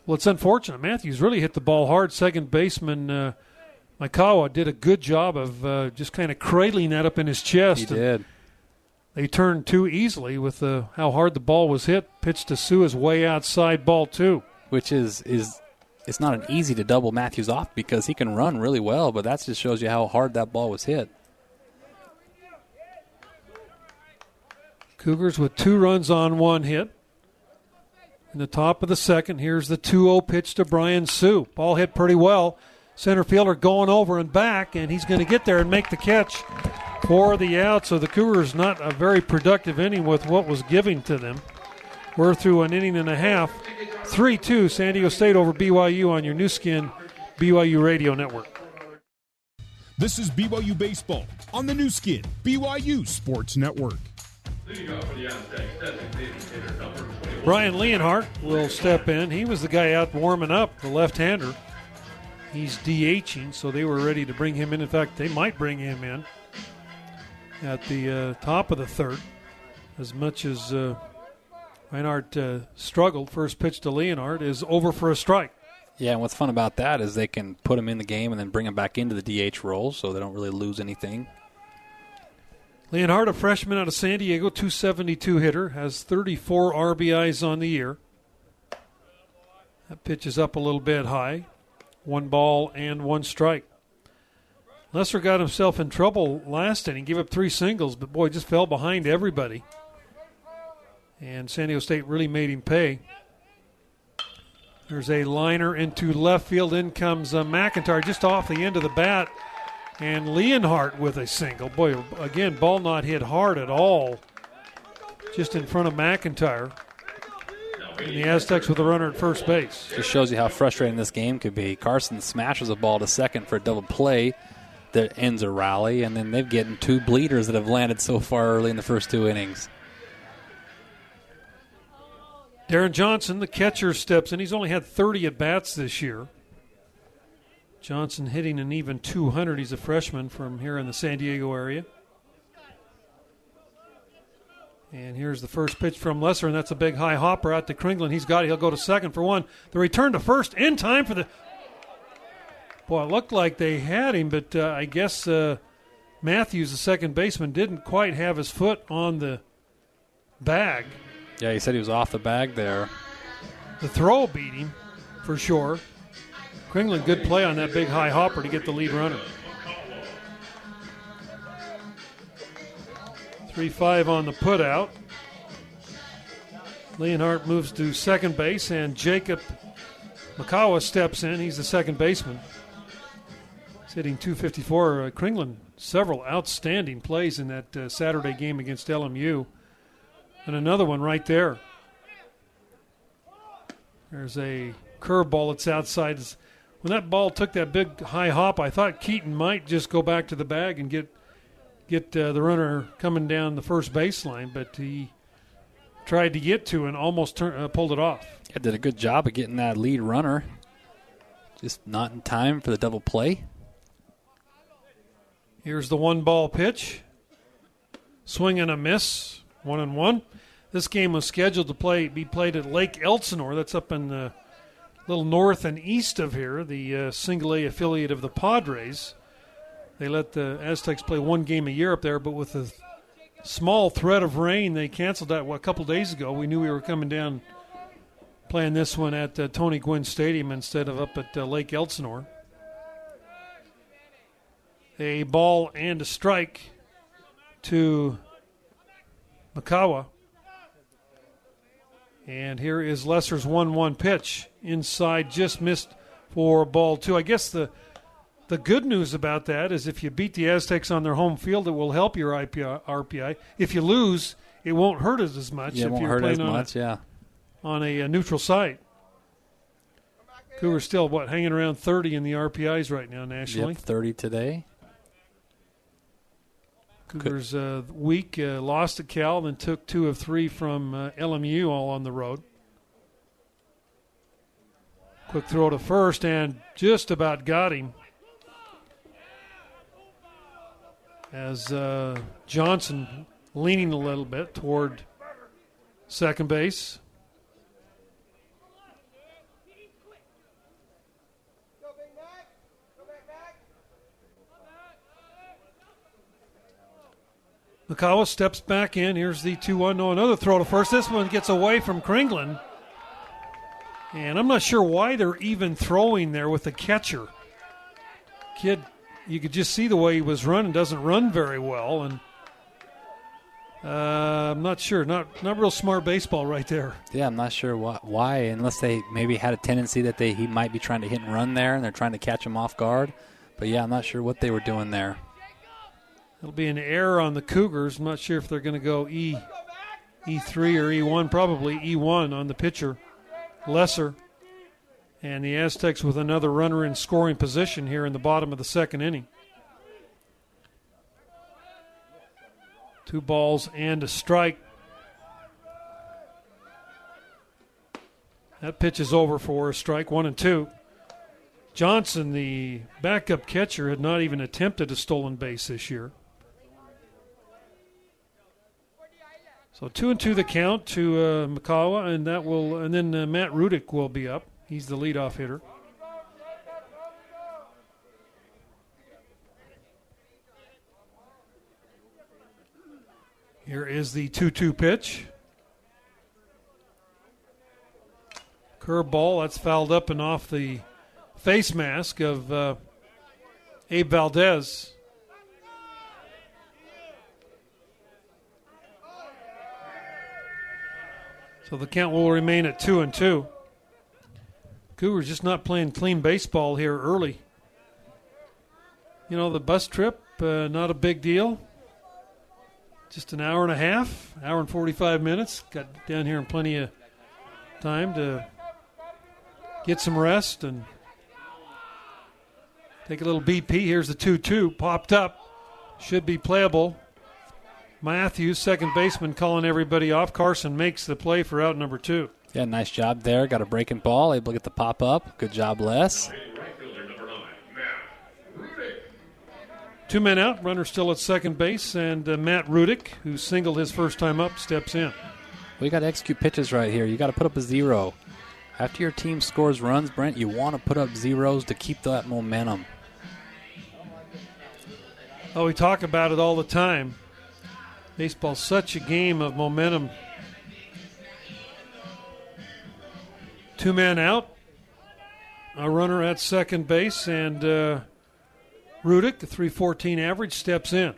Well, it's unfortunate. Matthews really hit the ball hard. Second baseman uh, Maikawa did a good job of uh, just kind of cradling that up in his chest. He did. They turned too easily with uh, how hard the ball was hit. Pitch to Hsu is way outside ball two. Which is is it's not an easy to double Matthews off because he can run really well, but that just shows you how hard that ball was hit. Cougars with two runs on one hit. In the top of the second, here's the 2 0 pitch to Brian Hsu. Ball hit pretty well. Center fielder going over and back, and he's going to get there and make the catch for the out. So the Cougars not a very productive inning with what was giving to them. We're through an inning and a half. 3 2 San Diego State over BYU on your Nu Skin BYU Radio Network. This is BYU Baseball on the Nu Skin BYU Sports Network. Brian Leonhardt will step in. He was the guy out warming up, the left hander. He's DHing, so they were ready to bring him in. In fact, they might bring him in at the uh, top of the third. As much as uh, Reinhardt uh, struggled, first pitch to Leonhardt is over for a strike. Yeah, and what's fun about that is they can put him in the game and then bring him back into the DH role so they don't really lose anything. Leonhardt, a freshman out of San Diego, 272 hitter, has 34 RBIs on the year. That pitch is up a little bit high. One ball and one strike. Lesser got himself in trouble last inning, gave up three singles, but boy, just fell behind everybody. And San Diego State really made him pay. There's a liner into left field. In comes uh, McIntyre just off the end of the bat. And Leonhardt with a single. Boy, again, ball not hit hard at all. Just in front of McIntyre. And the Aztecs with a runner at first base. Just shows you how frustrating this game could be. Carson smashes a ball to second for a double play that ends a rally, and then they've gotten two bleeders that have landed so far early in the first two innings. Darren Johnson, the catcher, steps in. He's only had 30 at bats this year. Johnson hitting an even 200. He's a freshman from here in the San Diego area. And here's the first pitch from Lesser, and that's a big high hopper out to Kringlen. He's got it. He'll go to second for one. The return to first in time for the. Boy, it looked like they had him, but uh, I guess uh, Matthews, the second baseman, didn't quite have his foot on the bag. Yeah, he said he was off the bag there. The throw beat him for sure. Kringlen, good play on that big high hopper to get the lead runner. 3 5 on the putout. Leonhardt moves to second base, and Jacob Maikawa steps in. He's the second baseman. He's hitting 254. Uh, several outstanding plays in that uh, Saturday game against LMU. And another one right there. There's a curveball that's outside. When that ball took that big high hop, I thought Keaton might just go back to the bag and get get uh, the runner coming down the first baseline, but he tried to get to and almost turn, uh, pulled it off. Yeah, did a good job of getting that lead runner. Just not in time for the double play. Here's the one ball pitch. Swing and a miss. One and one. This game was scheduled to play be played at Lake Elsinore. That's up in the little north and east of here, the uh, single A affiliate of the Padres. They let the Aztecs play one game a year up there, but with the small threat of rain, they canceled that a couple days ago. We knew we were coming down playing this one at uh, Tony Gwynn Stadium instead of up at uh, Lake Elsinore. A ball and a strike to Makawa. And here is Lesser's 1 1 pitch. Inside, just missed for ball two. I guess the the good news about that is if you beat the Aztecs on their home field, it will help your IPI, RPI. If you lose, it won't hurt us as much. Yeah, if won't you're hurt playing as on much. A, yeah. on a, a neutral site. Cougars still what hanging around 30 in the RPIs right now nationally. Yep, 30 today. Cougars uh, week uh, lost at Cal, then took two of three from uh, LMU all on the road. Quick throw to first and just about got him. As uh, Johnson leaning a little bit toward second base. Makawa steps back in. Here's the 2 1. No, another throw to first. This one gets away from Kringlen. And I'm not sure why they're even throwing there with the catcher. Kid, you could just see the way he was running, doesn't run very well. And uh, I'm not sure. Not not real smart baseball right there. Yeah, I'm not sure why, why, unless they maybe had a tendency that they he might be trying to hit and run there, and they're trying to catch him off guard. But yeah, I'm not sure what they were doing there. It'll be an error on the Cougars. I'm not sure if they're going to go E, E3 or E1. Probably E1 on the pitcher, Lesser. And the Aztecs with another runner in scoring position here in the bottom of the second inning. Two balls and a strike. That pitch is over for a strike, one and two. Johnson, the backup catcher, had not even attempted a stolen base this year. So two and two the count to uh, Makawa, and that will, and then uh, Matt Rudick will be up. He's the leadoff hitter. Here is the 2 2 pitch. Curveball, that's fouled up and off the face mask of uh, Abe Valdez. So the count will remain at two and two. Cougars just not playing clean baseball here early. You know, the bus trip, uh, not a big deal. Just an hour and a half, hour and 45 minutes. Got down here in plenty of time to get some rest and take a little BP. Here's the 2 2. Popped up. Should be playable. Matthews, second baseman, calling everybody off. Carson makes the play for out number two. Yeah, nice job there. Got a breaking ball, able to get the pop up. Good job, Les. Two men out, runner still at second base, and uh, Matt Rudick, who singled his first time up, steps in. We got to execute pitches right here. You got to put up a zero. After your team scores runs, Brent, you want to put up zeros to keep that momentum. Oh, we talk about it all the time. Baseball's such a game of momentum. Two men out, a runner at second base, and uh, Rudick, the 314 average, steps in.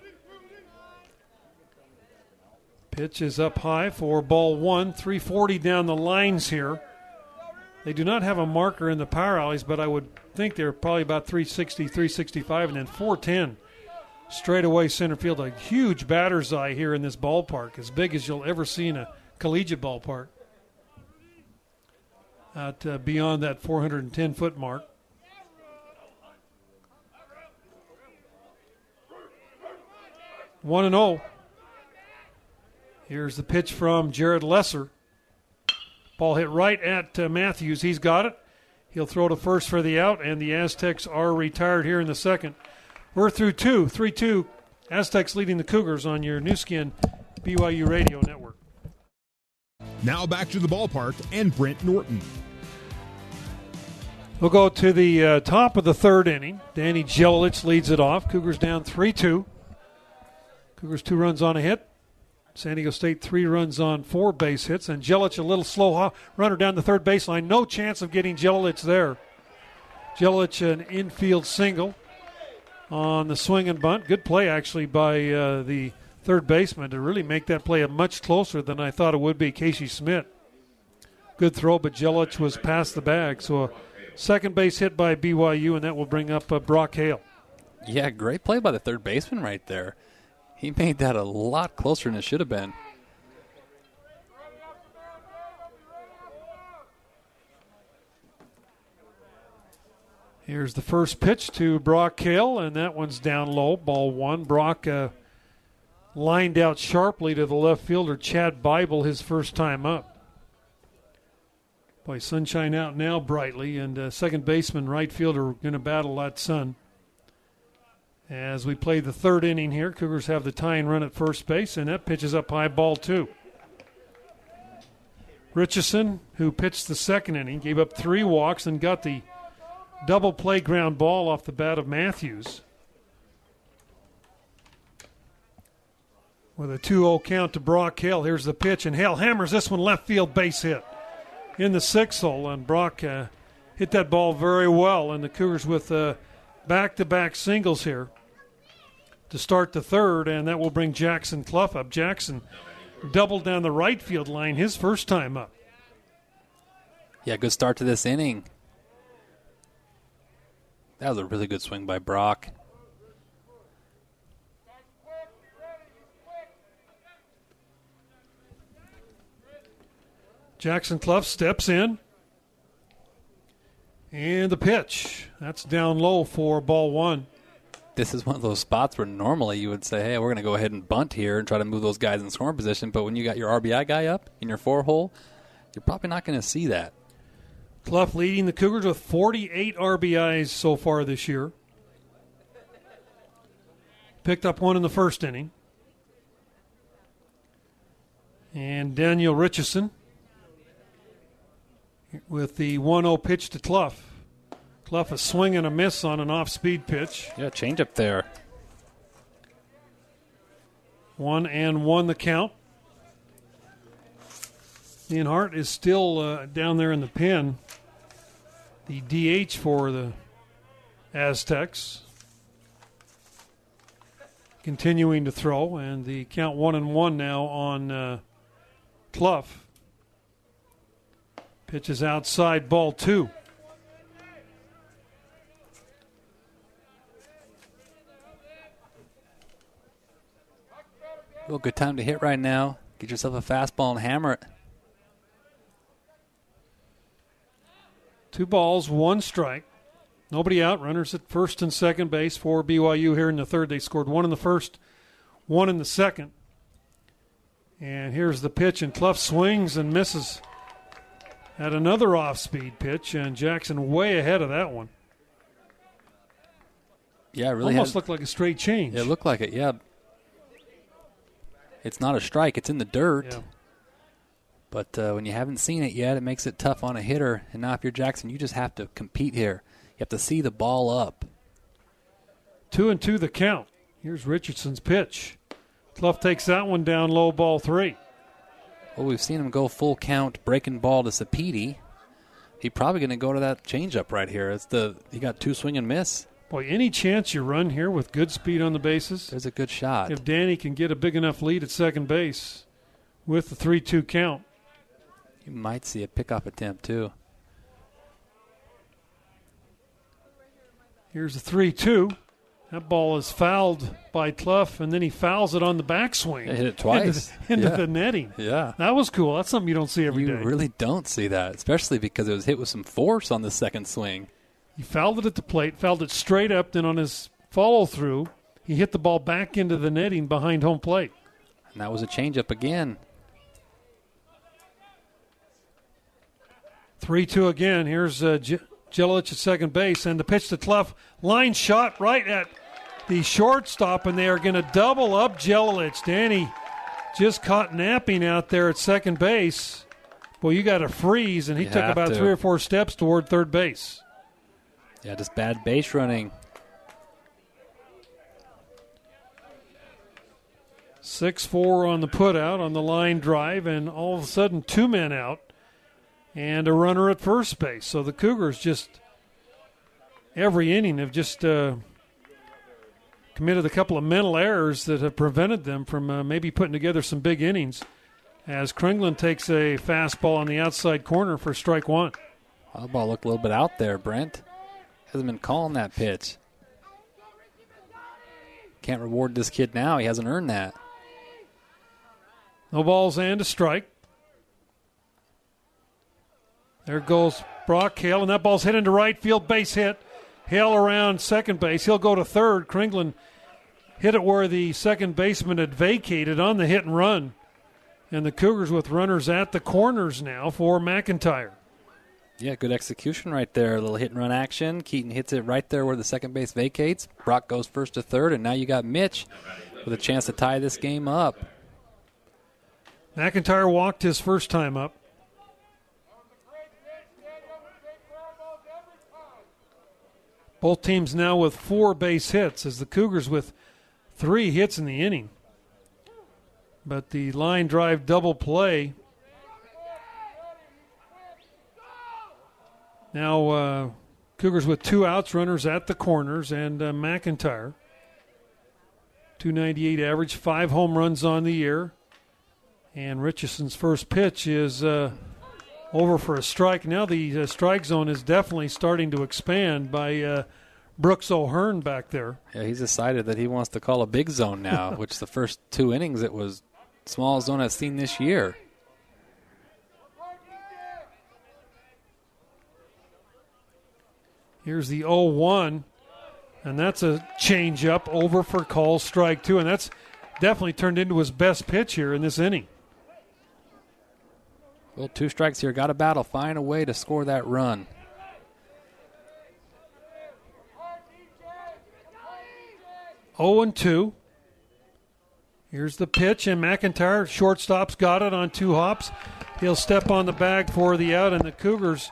Pitch is up high for ball one, 340 down the lines here. They do not have a marker in the power alleys, but I would think they're probably about 360, 365, and then 410 straight away center field. A huge batter's eye here in this ballpark, as big as you'll ever see in a collegiate ballpark. Out uh, beyond that 410 foot mark. 1 and 0. Here's the pitch from Jared Lesser. Ball hit right at uh, Matthews. He's got it. He'll throw to first for the out, and the Aztecs are retired here in the second. We're through two, 3 2. Aztecs leading the Cougars on your Nu Skin BYU Radio Network. Now back to the ballpark and Brent Norton. We'll go to the uh, top of the third inning. Danny Gelalich leads it off. Cougars down 3 2. Cougars two runs on a hit. San Diego State three runs on four base hits, and Gelalich a little slow runner down the third baseline. No chance of getting Gelalich there. Gelalich an infield single on the swing and bunt. Good play actually by uh, the third baseman to really make that play a much closer than I thought it would be. Casey Smith. Good throw, but Jelilich was past the bag. So a second base hit by BYU, and that will bring up uh, Brock Hale. Yeah, great play by the third baseman right there. He made that a lot closer than it should have been. Here's the first pitch to Brock Hale, and that one's down low. Ball one. Brock uh, lined out sharply to the left fielder, Chad Bible, his first time up. Boy, sunshine out now brightly, and uh, second baseman, right fielder, going to battle that sun. As we play the third inning here, Cougars have the tying run at first base, and that pitches up high ball two. Richardson, who pitched the second inning, gave up three walks and got the double play ground ball off the bat of Matthews. With a 2 0 count to Brock Hale. Here's the pitch, and Hale hammers this one left field base hit in the sixth hole, and Brock uh, hit that ball very well. And the Cougars with back to back singles here to start the third, and that will bring Jackson Cluff up. Jackson doubled down the right field line his first time up. Yeah, good start to this inning. That was a really good swing by Brock. Jackson Cluff steps in. And the pitch. That's down low for ball one this is one of those spots where normally you would say, hey, we're going to go ahead and bunt here and try to move those guys in scoring position. But when you got your RBI guy up in your four hole, you're probably not going to see that. Cluff leading the Cougars with 48 RBIs so far this year. Picked up one in the first inning. And Daniel Richardson with the 1 0 pitch to Cluff. Cluff a swing and a miss on an off speed pitch. Yeah, change up there. One and one the count. Ian Hart is still uh, down there in the pen. The DH for the Aztecs. Continuing to throw, and the count one and one now on uh, Cluff. Pitches outside, ball two. Real good time to hit right now. Get yourself a fastball and hammer it. Two balls, one strike. Nobody out. Runners at first and second base for BYU here in the third. They scored one in the first, one in the second. And here's the pitch, and Cluff swings and misses at another off speed pitch, and Jackson way ahead of that one. Yeah, it really almost had, looked like a straight change. It looked like it, yeah. It's not a strike; it's in the dirt. Yeah. But uh, when you haven't seen it yet, it makes it tough on a hitter. And now, if you're Jackson, you just have to compete here. You have to see the ball up. Two and two the count. Here's Richardson's pitch. Cluff takes that one down low, ball three. Well, we've seen him go full count, breaking ball to Sapiti. He's probably going to go to that changeup right here. It's the he got two swing and miss. Boy, any chance you run here with good speed on the bases? There's a good shot. If Danny can get a big enough lead at second base with the 3 2 count, you might see a pickoff attempt, too. Here's a 3 2. That ball is fouled by Cluff, and then he fouls it on the backswing. hit it twice into, into yeah. the netting. Yeah, that was cool. That's something you don't see every you day. you really don't see that, especially because it was hit with some force on the second swing. He fouled it at the plate, fouled it straight up, then on his follow through, he hit the ball back into the netting behind home plate. And that was a changeup again. 3 2 again. Here's uh, J- Gelalich at second base, and the pitch to Cluff. Line shot right at the shortstop, and they are going to double up Gelalich. Danny just caught napping out there at second base. Well, you got to freeze, and he You took about to. three or four steps toward third base. Yeah, just bad base running. Six four on the putout on the line drive, and all of a sudden two men out, and a runner at first base. So the Cougars just every inning have just uh, committed a couple of mental errors that have prevented them from uh, maybe putting together some big innings. As Kringlin takes a fastball on the outside corner for strike one. That ball looked a little bit out there, Brent. Hasn't been calling that pitch. Can't reward this kid now. He hasn't earned that. No balls and a strike. There goes Brock Hale, and that ball's hit into right field, base hit. Hale around second base. He'll go to third. Kringlin hit it where the second baseman had vacated on the hit and run. And the Cougars with runners at the corners now for McIntyre. Yeah, good execution right there. A little hit and run action. Keaton hits it right there where the second base vacates. Brock goes first to third, and now you got Mitch with a chance to tie this game up. McIntyre walked his first time up. Both teams now with four base hits, as the Cougars with three hits in the inning. But the line drive double play. Now, uh, Cougars with two outs, runners at the corners, and uh, McIntyre. 298 average, five home runs on the year. And Richardson's first pitch is uh, over for a strike. Now the uh, strike zone is definitely starting to expand by uh, Brooks O'Hearn back there. Yeah, he's decided that he wants to call a big zone now, which the first two innings it was small zone I've seen this year. Here's the 0 1, and that's a changeup over for call strike two. And that's definitely turned into his best pitch here in this inning. Well, two strikes here. Got to battle. Find a way to score that run. Oh and 2. Here's the pitch, and McIntyre, shortstop's got it on two hops. He'll step on the bag for the out, and the Cougars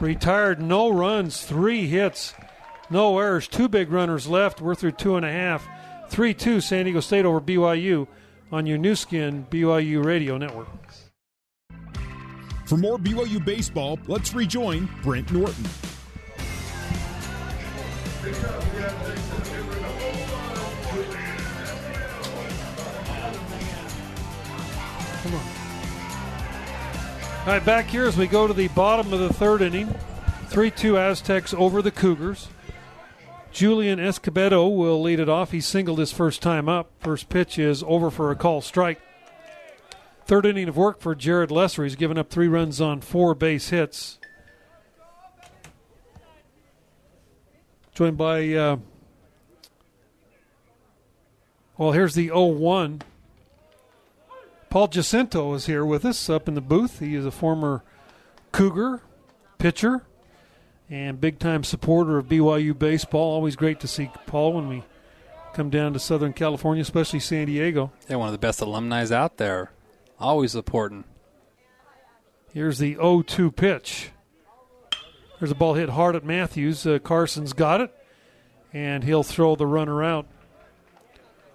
retired. No runs, three hits, no errors, two big runners left. We're through two and a half. 3 2 San Diego State over BYU on your Nu Skin BYU Radio Network. For more BYU baseball, let's rejoin Brent Norton. Come on. All right, back here as we go to the bottom of the third inning. 3 2 Aztecs over the Cougars. Julian Escobedo will lead it off. He singled his first time up. First pitch is over for a call strike. Third inning of work for Jared Lesser. He's given up three runs on four base hits. Joined by, uh, well, here's the 0 1. Paul Jacinto is here with us up in the booth. He is a former Cougar pitcher and big time supporter of BYU baseball. Always great to see Paul when we come down to Southern California, especially San Diego. Yeah, one of the best alumni out there. Always supporting. Here's the 0 2 pitch. There's a ball hit hard at Matthews. Uh, Carson's got it, and he'll throw the runner out.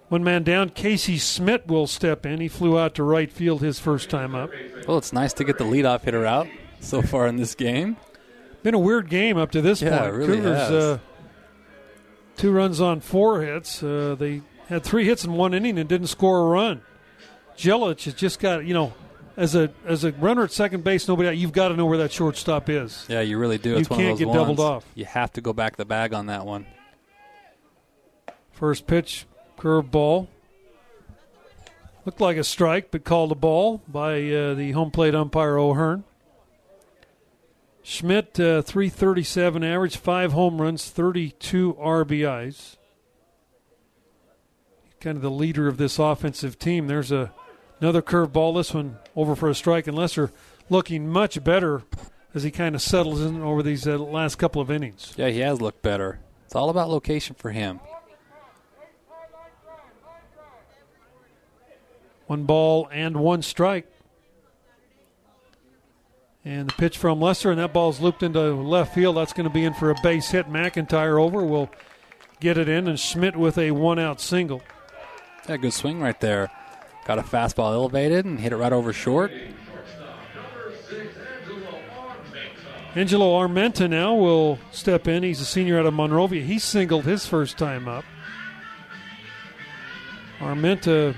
One man down, Casey Smith will step in. He flew out to right field his first time up. Well, it's nice to get the leadoff hitter out so far in this game. Been a weird game up to this Yeah, point. it really Cougars. Uh, two runs on four hits. Uh, they had three hits in one inning and didn't score a run. Jelic has just got you know, as a as a runner at second base, nobody out. You've got to know where that shortstop is. Yeah, you really do. You It's one can't get doubled off. You have to go back the bag on that one. First pitch, curve ball. Looked like a strike, but called a ball by uh, the home plate umpire O'Hearn. Schmidt, uh, 337 average, five home runs, 32 RBIs. kind of the leader of this offensive team. There's a another curveball. This one over for a strike, and Lesser looking much better as he kind of settles in over these uh, last couple of innings. Yeah, he has looked better. It's all about location for him. One ball and one strike. And the pitch from Lesser, and that ball's looped into left field. That's going to be in for a base hit. McIntyre over will get it in, and Schmidt with a one out single. Yeah, good swing right there. Got a fastball elevated and hit it right over short. Angelo Armenta now will step in. He's a senior out of Monrovia. He singled his first time up. Armenta,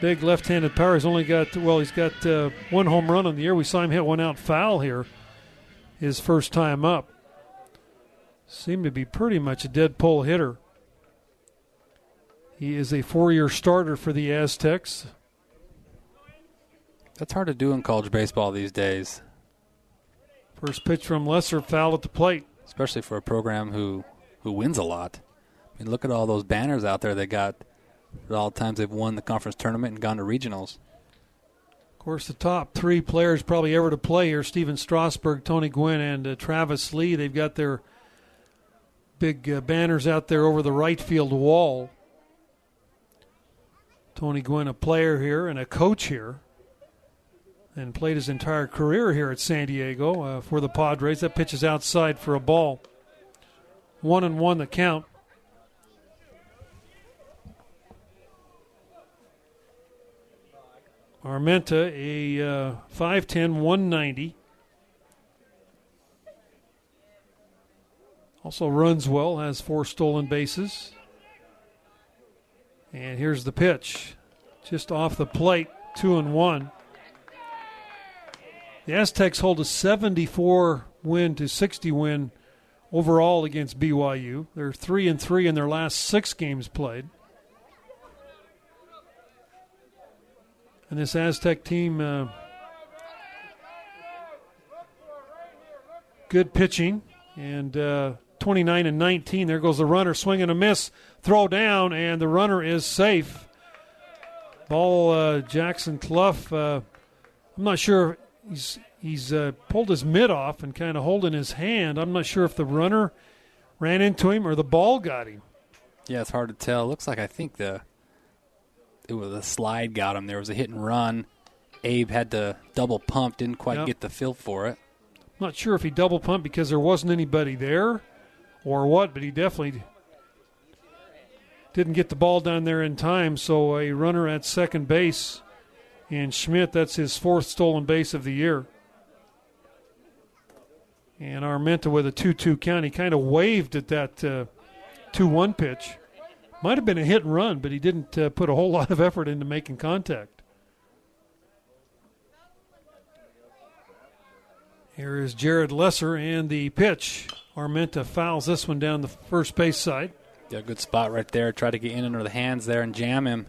big left-handed power. He's only got well, he's got uh, one home run on the year. We saw him hit one out foul here, his first time up. Seemed to be pretty much a dead pull hitter. He is a four-year starter for the Aztecs. That's hard to do in college baseball these days. First pitch from Lesser, foul at the plate. Especially for a program who who wins a lot. I mean, look at all those banners out there they got. For all the times they've won the conference tournament and gone to regionals. Of course, the top three players probably ever to play here: Stephen Strasburg, Tony Gwynn, and uh, Travis Lee. They've got their big uh, banners out there over the right field wall. Tony Gwynn, a player here and a coach here and played his entire career here at San Diego uh, for the Padres. That pitch is outside for a ball. One and one the count. Armenta, a uh, 5'10, 190. Also runs well, has four stolen bases. And here's the pitch. Just off the plate, two and one. The Aztecs hold a 74 win to 60 win overall against BYU. They're 3 and 3 in their last 6 games played. And this Aztec team uh, good pitching and uh, 29 and 19. There goes the runner, swing and a miss, throw down, and the runner is safe. Ball uh, Jackson Cluff. Uh, I'm not sure he's he's uh, pulled his mitt off and kind of holding his hand. I'm not sure if the runner ran into him or the ball got him. Yeah, it's hard to tell. looks like I think the it was a slide got him. There was a hit and run. Abe had to double pump, didn't quite yep. get the feel for it. I'm not sure if he double pumped because there wasn't anybody there or what, but he definitely didn't get the ball down there in time. So a runner at second base and Schmidt, that's his fourth stolen base of the year. And Armenta with a 2 2 count. He kind of waved at that 2 uh, 1 pitch. Might have been a hit and run, but he didn't uh, put a whole lot of effort into making contact. Here is Jared Lesser and the pitch. Armenta fouls this one down the first base side. Yeah, good spot right there. Try to get in under the hands there and jam him.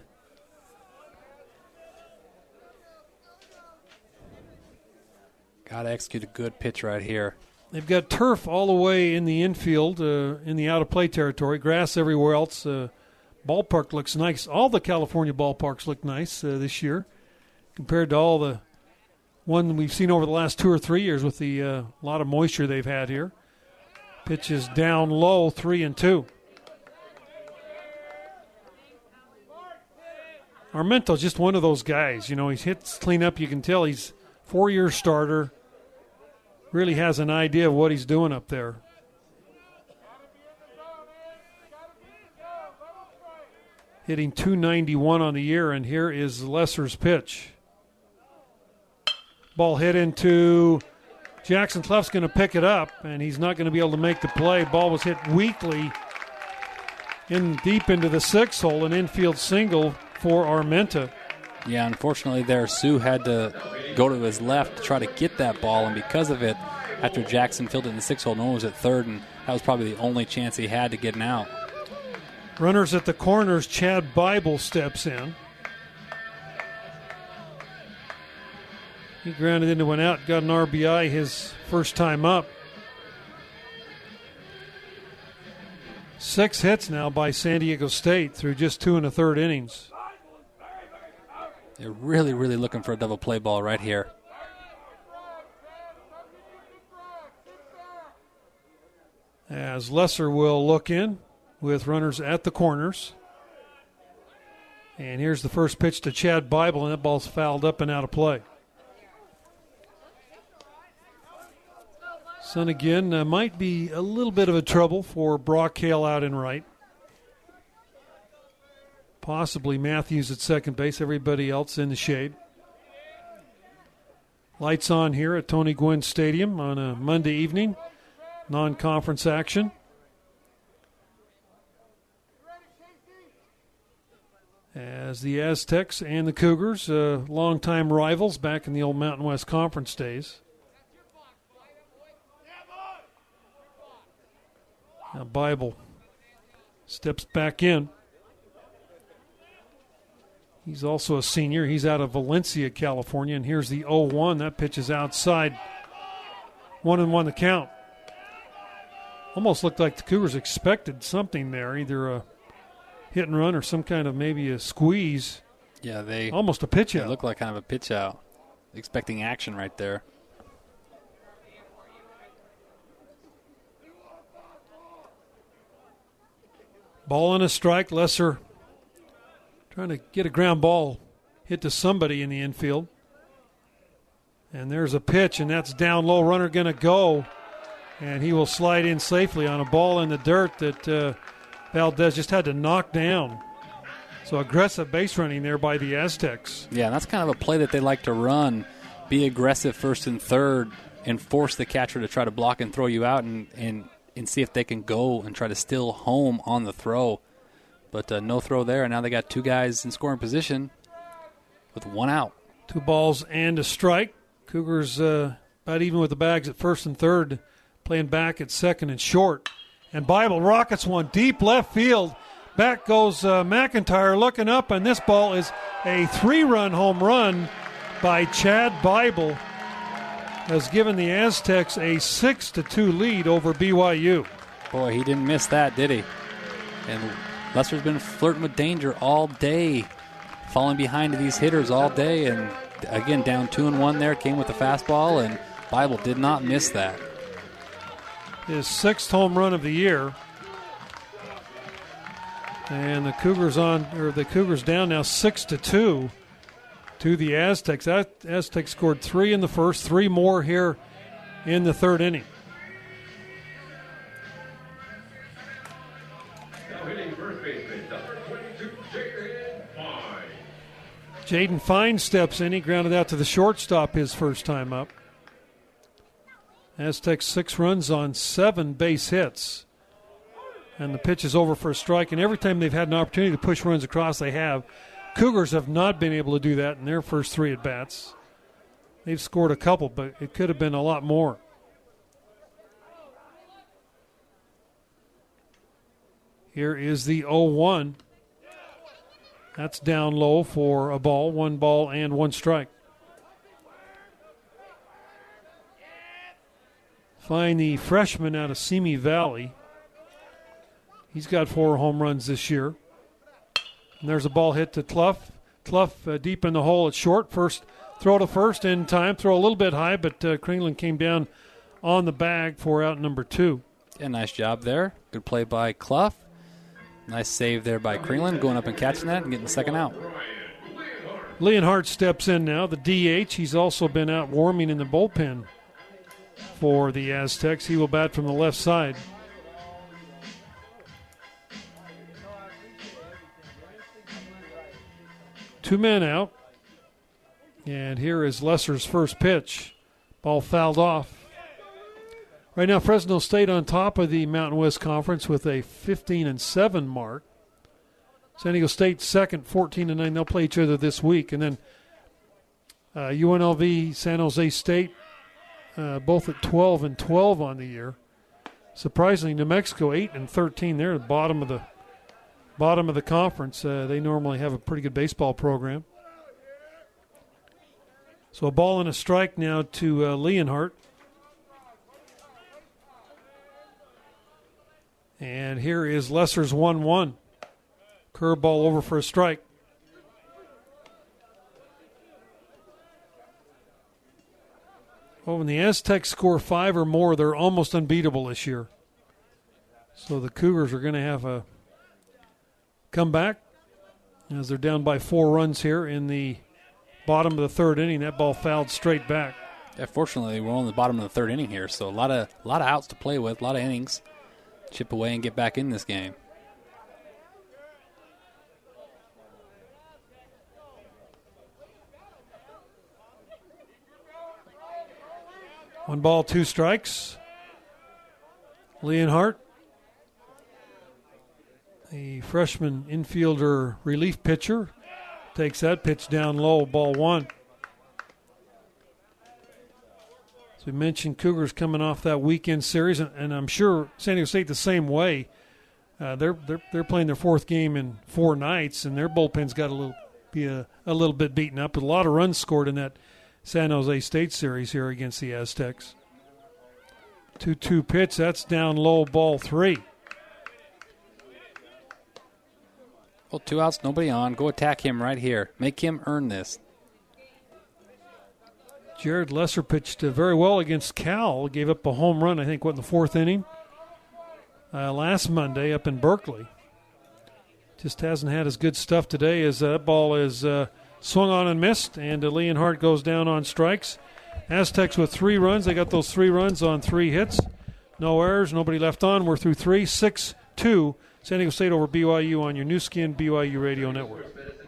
Got to execute a good pitch right here. They've got turf all the way in the infield, uh, in the out of play territory, grass everywhere else. Uh, ballpark looks nice. All the California ballparks look nice uh, this year compared to all the one we've seen over the last two or three years with the uh, lot of moisture they've had here. Pitch is down low, three and two. Armenta's just one of those guys. You know, he hits clean up. You can tell he's four year starter really has an idea of what he's doing up there. Hitting 291 on the year, and here is Lesser's pitch. Ball hit into Jackson Cluff's going to pick it up, and he's not going to be able to make the play. Ball was hit weakly in deep into the six hole, an infield single for Armenta. Yeah, unfortunately, there Hsu had to go to his left to try to get that ball, and because of it, after Jackson fielded in the six hole, no one was at third, and that was probably the only chance he had to get an out. Runners at the corners, Chad Bible steps in. He grounded into an out, got an RBI his first time up. Six hits now by San Diego State through just two and a third innings. They're really, really looking for a double play ball right here. As Lesser will look in with runners at the corners. And here's the first pitch to Chad Bible, and that ball's fouled up and out of play. Sun again uh, might be a little bit of a trouble for Brock Hale out in right. Possibly Matthews at second base, everybody else in the shade. Lights on here at Tony Gwynn Stadium on a Monday evening, non conference action. As the Aztecs and the Cougars, uh, longtime rivals back in the old Mountain West Conference days. Now Bible steps back in. He's also a senior. He's out of Valencia, California. And here's the 0 1. That pitch is outside. One and one to count. Almost looked like the Cougars expected something there, either a hit and run or some kind of maybe a squeeze. Yeah, they almost a pitch out. look like kind of a pitch out. Expecting action right there. Ball and a strike. Lesser trying to get a ground ball hit to somebody in the infield. And there's a pitch, and that's down low. Runner going to go, and he will slide in safely on a ball in the dirt that uh, Valdez just had to knock down. So aggressive base running there by the Aztecs. Yeah, that's kind of a play that they like to run. Be aggressive first and third, and force the catcher to try to block and throw you out, and, and and see if they can go and try to steal home on the throw. But uh, no throw there, and now they got two guys in scoring position with one out. Two balls and a strike. Cougars uh, about even with the bags at first and third, playing back at second and short. And Bible rockets one deep left field. Back goes uh, McIntyre looking up, and this ball is a three run home run by Chad Bible has given the Aztecs a 6 to 2 lead over BYU. Boy, he didn't miss that, did he? And Lesser's been flirting with danger all day, falling behind to these hitters all day, and again down two and one there came with the fastball, and Bible did not miss that. His sixth home run of the year, and the Cougars on or the Cougars down now six to two to the Aztecs. Aztecs scored three in the first, three more here in the third inning. Jaden Fine steps in. He grounded out to the shortstop his first time up. Aztecs six runs on seven base hits. And the pitch is over for a strike. And every time they've had an opportunity to push runs across, they have. Cougars have not been able to do that in their first three at bats. They've scored a couple, but it could have been a lot more. Here is the 0 1. That's down low for a ball, one ball and one strike. Fine the freshman out of Simi Valley. He's got four home runs this year. And there's a ball hit to Cluff. Cluff uh, deep in the hole at short. First throw to first in time. Throw a little bit high, but uh, Kringlen came down on the bag for out number two. Yeah, nice job there. Good play by Cluff. Nice save there by Kringlen, going up and catching that and getting the second out. Leonhardt steps in now, the DH. He's also been out warming in the bullpen for the Aztecs. He will bat from the left side. Two men out. And here is Lesser's first pitch. Ball fouled off. Right now, Fresno State on top of the Mountain West Conference with a 15 and 7 mark. San Diego State second, 14 and 9. They'll play each other this week. And then uh, UNLV, San Jose State, uh, both at 12 and 12 on the year. Surprisingly, New Mexico 8 and 13. They're at the bottom of the bottom of the conference. Uh, they normally have a pretty good baseball program. So a ball and a strike now to uh, Leonhardt. And here is Lesser's 1 1. Curveball over for a strike. Well, when the Aztecs score five or more, they're almost unbeatable this year. So the Cougars are going to have a comeback as they're down by four runs here in the bottom of the third inning. That ball fouled straight back. Yeah, fortunately, we're on the bottom of the third inning here, so a lot of a lot of outs to play with, a lot of innings. Chip away and get back in this game. One ball, two strikes. Leonhardt, the freshman infielder relief pitcher, takes that pitch down low, ball one. We mentioned, Cougars coming off that weekend series, and, and I'm sure San Diego State the same way. Uh, they're, they're they're playing their fourth game in four nights, and their bullpen's got a little be a, a little bit beaten up. But a lot of runs scored in that San Jose State series here against the Aztecs. 2 2 pitch. That's down low, ball three. Well, two outs, nobody on. Go attack him right here. Make him earn this. Jared Lesser pitched uh, very well against Cal. Gave up a home run, I think, what, in the fourth inning? Uh, last Monday up in Berkeley. Just hasn't had as good stuff today as uh, that ball is uh, swung on and missed, and uh, goes down on strikes. Aztecs with three runs. They got those three runs on three hits. No errors, nobody left on. We're through three, six, two. San Diego State over BYU on your Nu Skin BYU Radio Network.